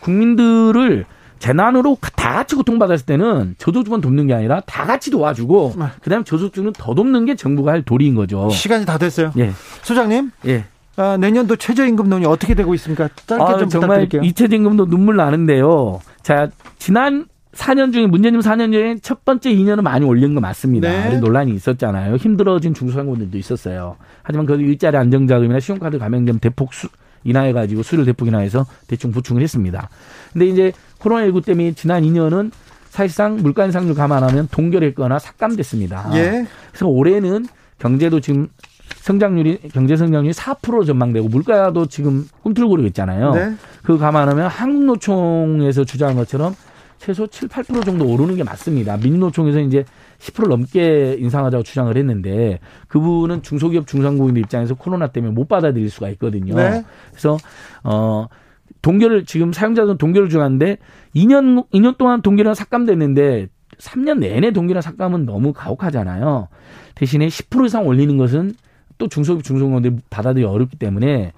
Speaker 8: 국민들을 재난으로 다 같이 고통받았을 때는 저소득만 돕는 게 아니라 다 같이 도와주고 네. 그다음에 저소득층은 더 돕는 게 정부가 할 도리인 거죠.
Speaker 3: 시간이 다 됐어요. 예. 소장님. 예. 아, 내년도 최저임금론이 어떻게 되고 있습니까? 짧게 아, 좀 정말 부탁드릴게요.
Speaker 8: 이 최저임금도 눈물 나는데요. 자, 지난 4년 중에 문재인 4년 중에 첫 번째 2년은 많이 올린 거 맞습니다. 네. 논란이 있었잖아요. 힘들어진 중소상공인들도 있었어요. 하지만 그 일자리 안정자금이나 신용카드 가맹점 대폭 수, 인하해 가지고 수를 대폭 인하해서 대충 보충을 했습니다. 근데 이제 코로나19 때문에 지난 2년은 사실상 물가 인상률 감안하면 동결했거나 삭감됐습니다. 예. 그래서 올해는 경제도 지금 성장률이 경제 성장률이 4% 전망되고 물가도 지금 꿈틀거리고 있잖아요. 네. 그 감안하면 한국노총에서 주장한 것처럼 최소 7, 8% 정도 오르는 게 맞습니다. 민노총에서 이제 10% 넘게 인상하자고 주장을 했는데 그분은 중소기업 중상공인들 입장에서 코로나 때문에 못 받아들일 수가 있거든요. 네. 그래서 어 동결을 지금 사용자들은 동결을 주는데 2년 2년 동안 동결은 삭감됐는데 3년 내내 동결이나 삭감은 너무 가혹하잖아요. 대신에 10% 이상 올리는 것은 또 중소기업 중소공인들이 받아들이기 어렵기 때문에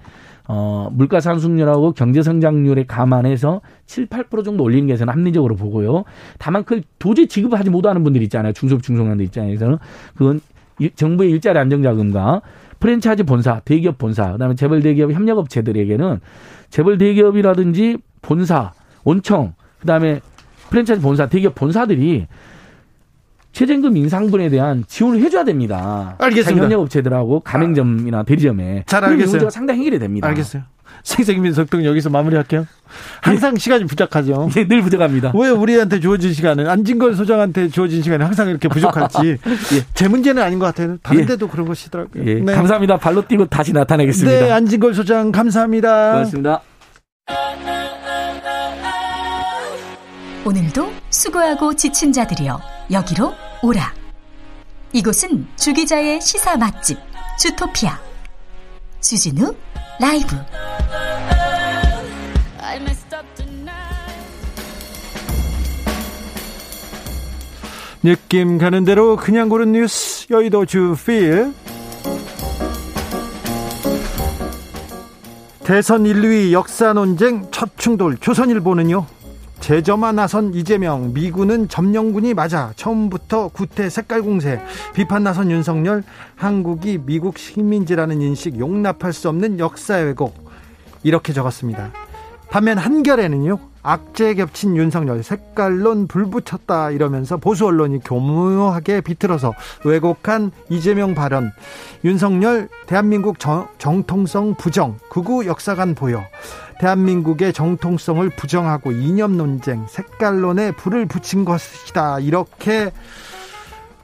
Speaker 8: 어, 물가 상승률하고 경제 성장률에 감안해서 7, 8% 정도 올리는 게 저는 합리적으로 보고요. 다만 그 도저히 지급하지 못하는 분들 있잖아요. 중소기업 중소기업들 입장에서는 그건 정부의 일자리 안정자금과 프랜차이즈 본사, 대기업 본사, 그다음에 재벌 대기업 협력업체들에게는 재벌 대기업이라든지 본사, 원청, 그다음에 프랜차이즈 본사, 대기업 본사들이 최저임금 인상분에 대한 지원을 해줘야 됩니다.
Speaker 3: 알겠습니다.
Speaker 8: 협력 업체들하고 가맹점이나 대리점에
Speaker 3: 잘 알겠어요. 문제가
Speaker 8: 상당히 해결이 됩니다.
Speaker 3: 알겠어요. 생생민 속등 여기서 마무리할게요. 항상 예. 시간이 부족하죠.
Speaker 8: 예, 늘 부족합니다.
Speaker 3: 왜 우리한테 주어진 시간은 안진걸 소장한테 주어진 시간이 항상 이렇게 부족할지 예. 제 문제는 아닌 것 같아요. 다른 예. 데도 그런 것이더라고요.
Speaker 8: 예. 네. 감사합니다. 발로 뛰고 다시 나타내겠습니다.
Speaker 3: 네, 안진걸 소장 감사합니다.
Speaker 8: 고맙습니다.
Speaker 9: 오늘도 수고하고 지친 자들이여 여기로 오라. 이곳은 주기자의 시사 맛집 주토피아. 주진우 라이브.
Speaker 3: 느낌 가는 대로 그냥 고른 뉴스 여의도 주필. 대선 1, 2위 역사 논쟁 첫 충돌 조선일보는요 제점화 나선 이재명 미군은 점령군이 맞아 처음부터 구태 색깔 공세. 비판 나선 윤석열 한국이 미국 식민지라는 인식 용납할 수 없는 역사 왜곡. 이렇게 적었습니다. 반면 한결에는요 악재 겹친 윤석열 색깔론 불붙였다 이러면서 보수 언론이 교묘하게 비틀어서 왜곡한 이재명 발언. 윤석열 대한민국 정, 정통성 부정. 극우 역사관 보여 대한민국의 정통성을 부정하고 이념 논쟁 색깔론에 불을 붙인 것이다 이렇게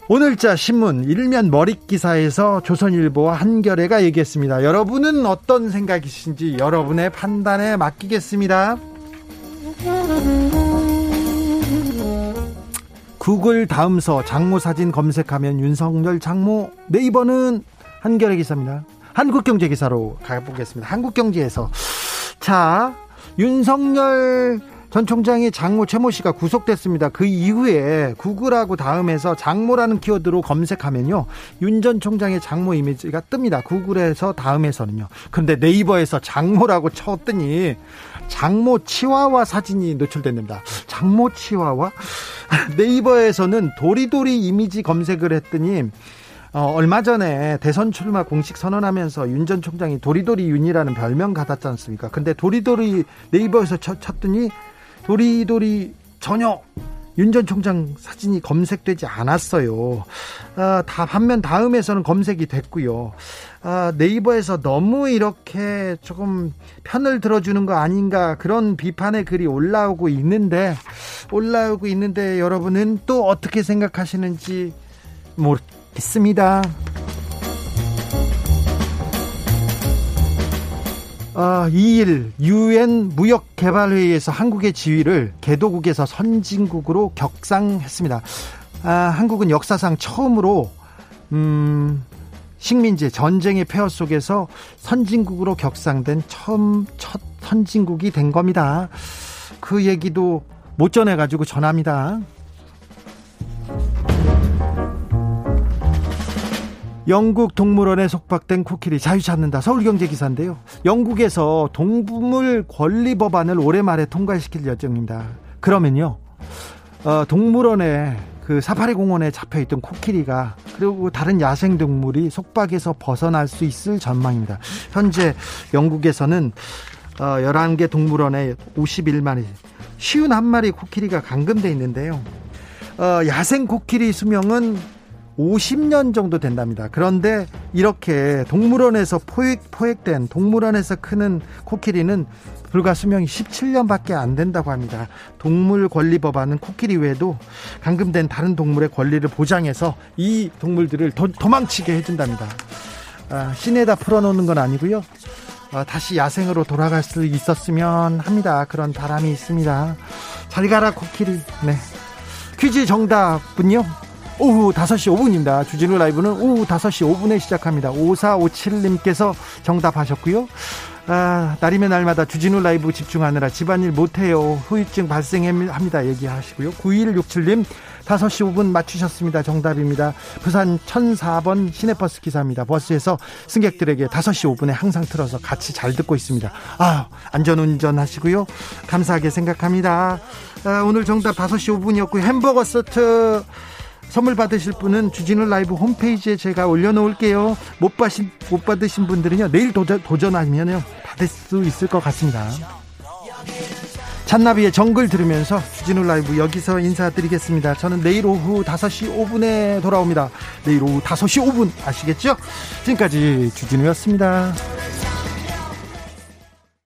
Speaker 3: 오늘자 신문 일면 머릿 기사에서 조선일보와 한겨레가 얘기했습니다. 여러분은 어떤 생각이신지 여러분의 판단에 맡기겠습니다. 구글 다음서 장모 사진 검색하면 윤석열 장모 네이버는 한겨레 기사입니다. 한국경제 기사로 가보겠습니다. 한국경제에서 자 윤석열 전 총장의 장모 최모 씨가 구속됐습니다. 그 이후에 구글하고 다음에서 장모라는 키워드로 검색하면요. 윤 전 총장의 장모 이미지가 뜹니다. 구글에서 다음에서는요. 그런데 네이버에서 장모라고 쳤더니 장모 치와와 사진이 노출됩니다. 장모 치와와 네이버에서는 도리도리 이미지 검색을 했더니 어, 얼마 전에 대선 출마 공식 선언하면서 윤 전 총장이 도리도리 윤이라는 별명 받았지 않습니까? 근데 도리도리 네이버에서 쳤, 쳤더니 도리도리 전혀 윤 전 총장 사진이 검색되지 않았어요. 아, 다 반면 다음에서는 검색이 됐고요. 아, 네이버에서 너무 이렇게 조금 편을 들어주는 거 아닌가 그런 비판의 글이 올라오고 있는데 올라오고 있는데 여러분은 또 어떻게 생각하시는지 모 르겠습니다. 아, 2일 유엔 무역개발회의에서 한국의 지위를 개도국에서 선진국으로 격상했습니다. 아, 한국은 역사상 처음으로 음, 식민지 전쟁의 폐허 속에서 선진국으로 격상된 처음 첫 선진국이 된 겁니다. 그 얘기도 못 전해 가지고 전합니다. 영국 동물원에 속박된 코끼리 자유 찾는다. 서울경제 기사인데요. 영국에서 동물 권리 법안을 올해 말에 통과시킬 예정입니다. 그러면요, 어, 동물원에 그 사파리 공원에 잡혀 있던 코끼리가 그리고 다른 야생 동물이 속박에서 벗어날 수 있을 전망입니다. 현재 영국에서는 어, 11개 동물원에 51마리, 쉬운 한 마리 코끼리가 감금돼 있는데요. 어, 야생 코끼리 수명은 50년 정도 된답니다. 그런데 이렇게 동물원에서 포획, 포획된 동물원에서 크는 코끼리는 불과 수명이 17년밖에 안 된다고 합니다. 동물 권리 법안은 코끼리 외에도 감금된 다른 동물의 권리를 보장해서 이 동물들을 도, 도망치게 해준답니다. 아, 시내다 풀어놓는 건 아니고요. 아, 다시 야생으로 돌아갈 수 있었으면 합니다. 그런 바람이 있습니다. 잘 가라 코끼리. 네. 퀴즈 정답은요. 오후 5시 5분입니다. 주진우 라이브는 오후 5시 5분에 시작합니다. 5457님께서 정답하셨고요. 아, 날이면 날마다 주진우 라이브 집중하느라 집안일 못해요. 후유증 발생합니다. 얘기하시고요. 9167님 5시 5분 맞추셨습니다. 정답입니다. 부산 1004번 시내버스 기사입니다. 버스에서 승객들에게 5시 5분에 항상 틀어서 같이 잘 듣고 있습니다. 아, 안전운전 하시고요. 감사하게 생각합니다. 아, 오늘 정답 5시 5분이었고요. 햄버거 세트 선물 받으실 분은 주진우 라이브 홈페이지에 제가 올려놓을게요. 못 받으신, 못 받으신 분들은요, 내일 도전, 도전하면요, 받을 수 있을 것 같습니다. 잔나비의 정글 들으면서 주진우 라이브 여기서 인사드리겠습니다. 저는 내일 오후 5시 5분에 돌아옵니다. 내일 오후 5시 5분 아시겠죠? 지금까지 주진우였습니다.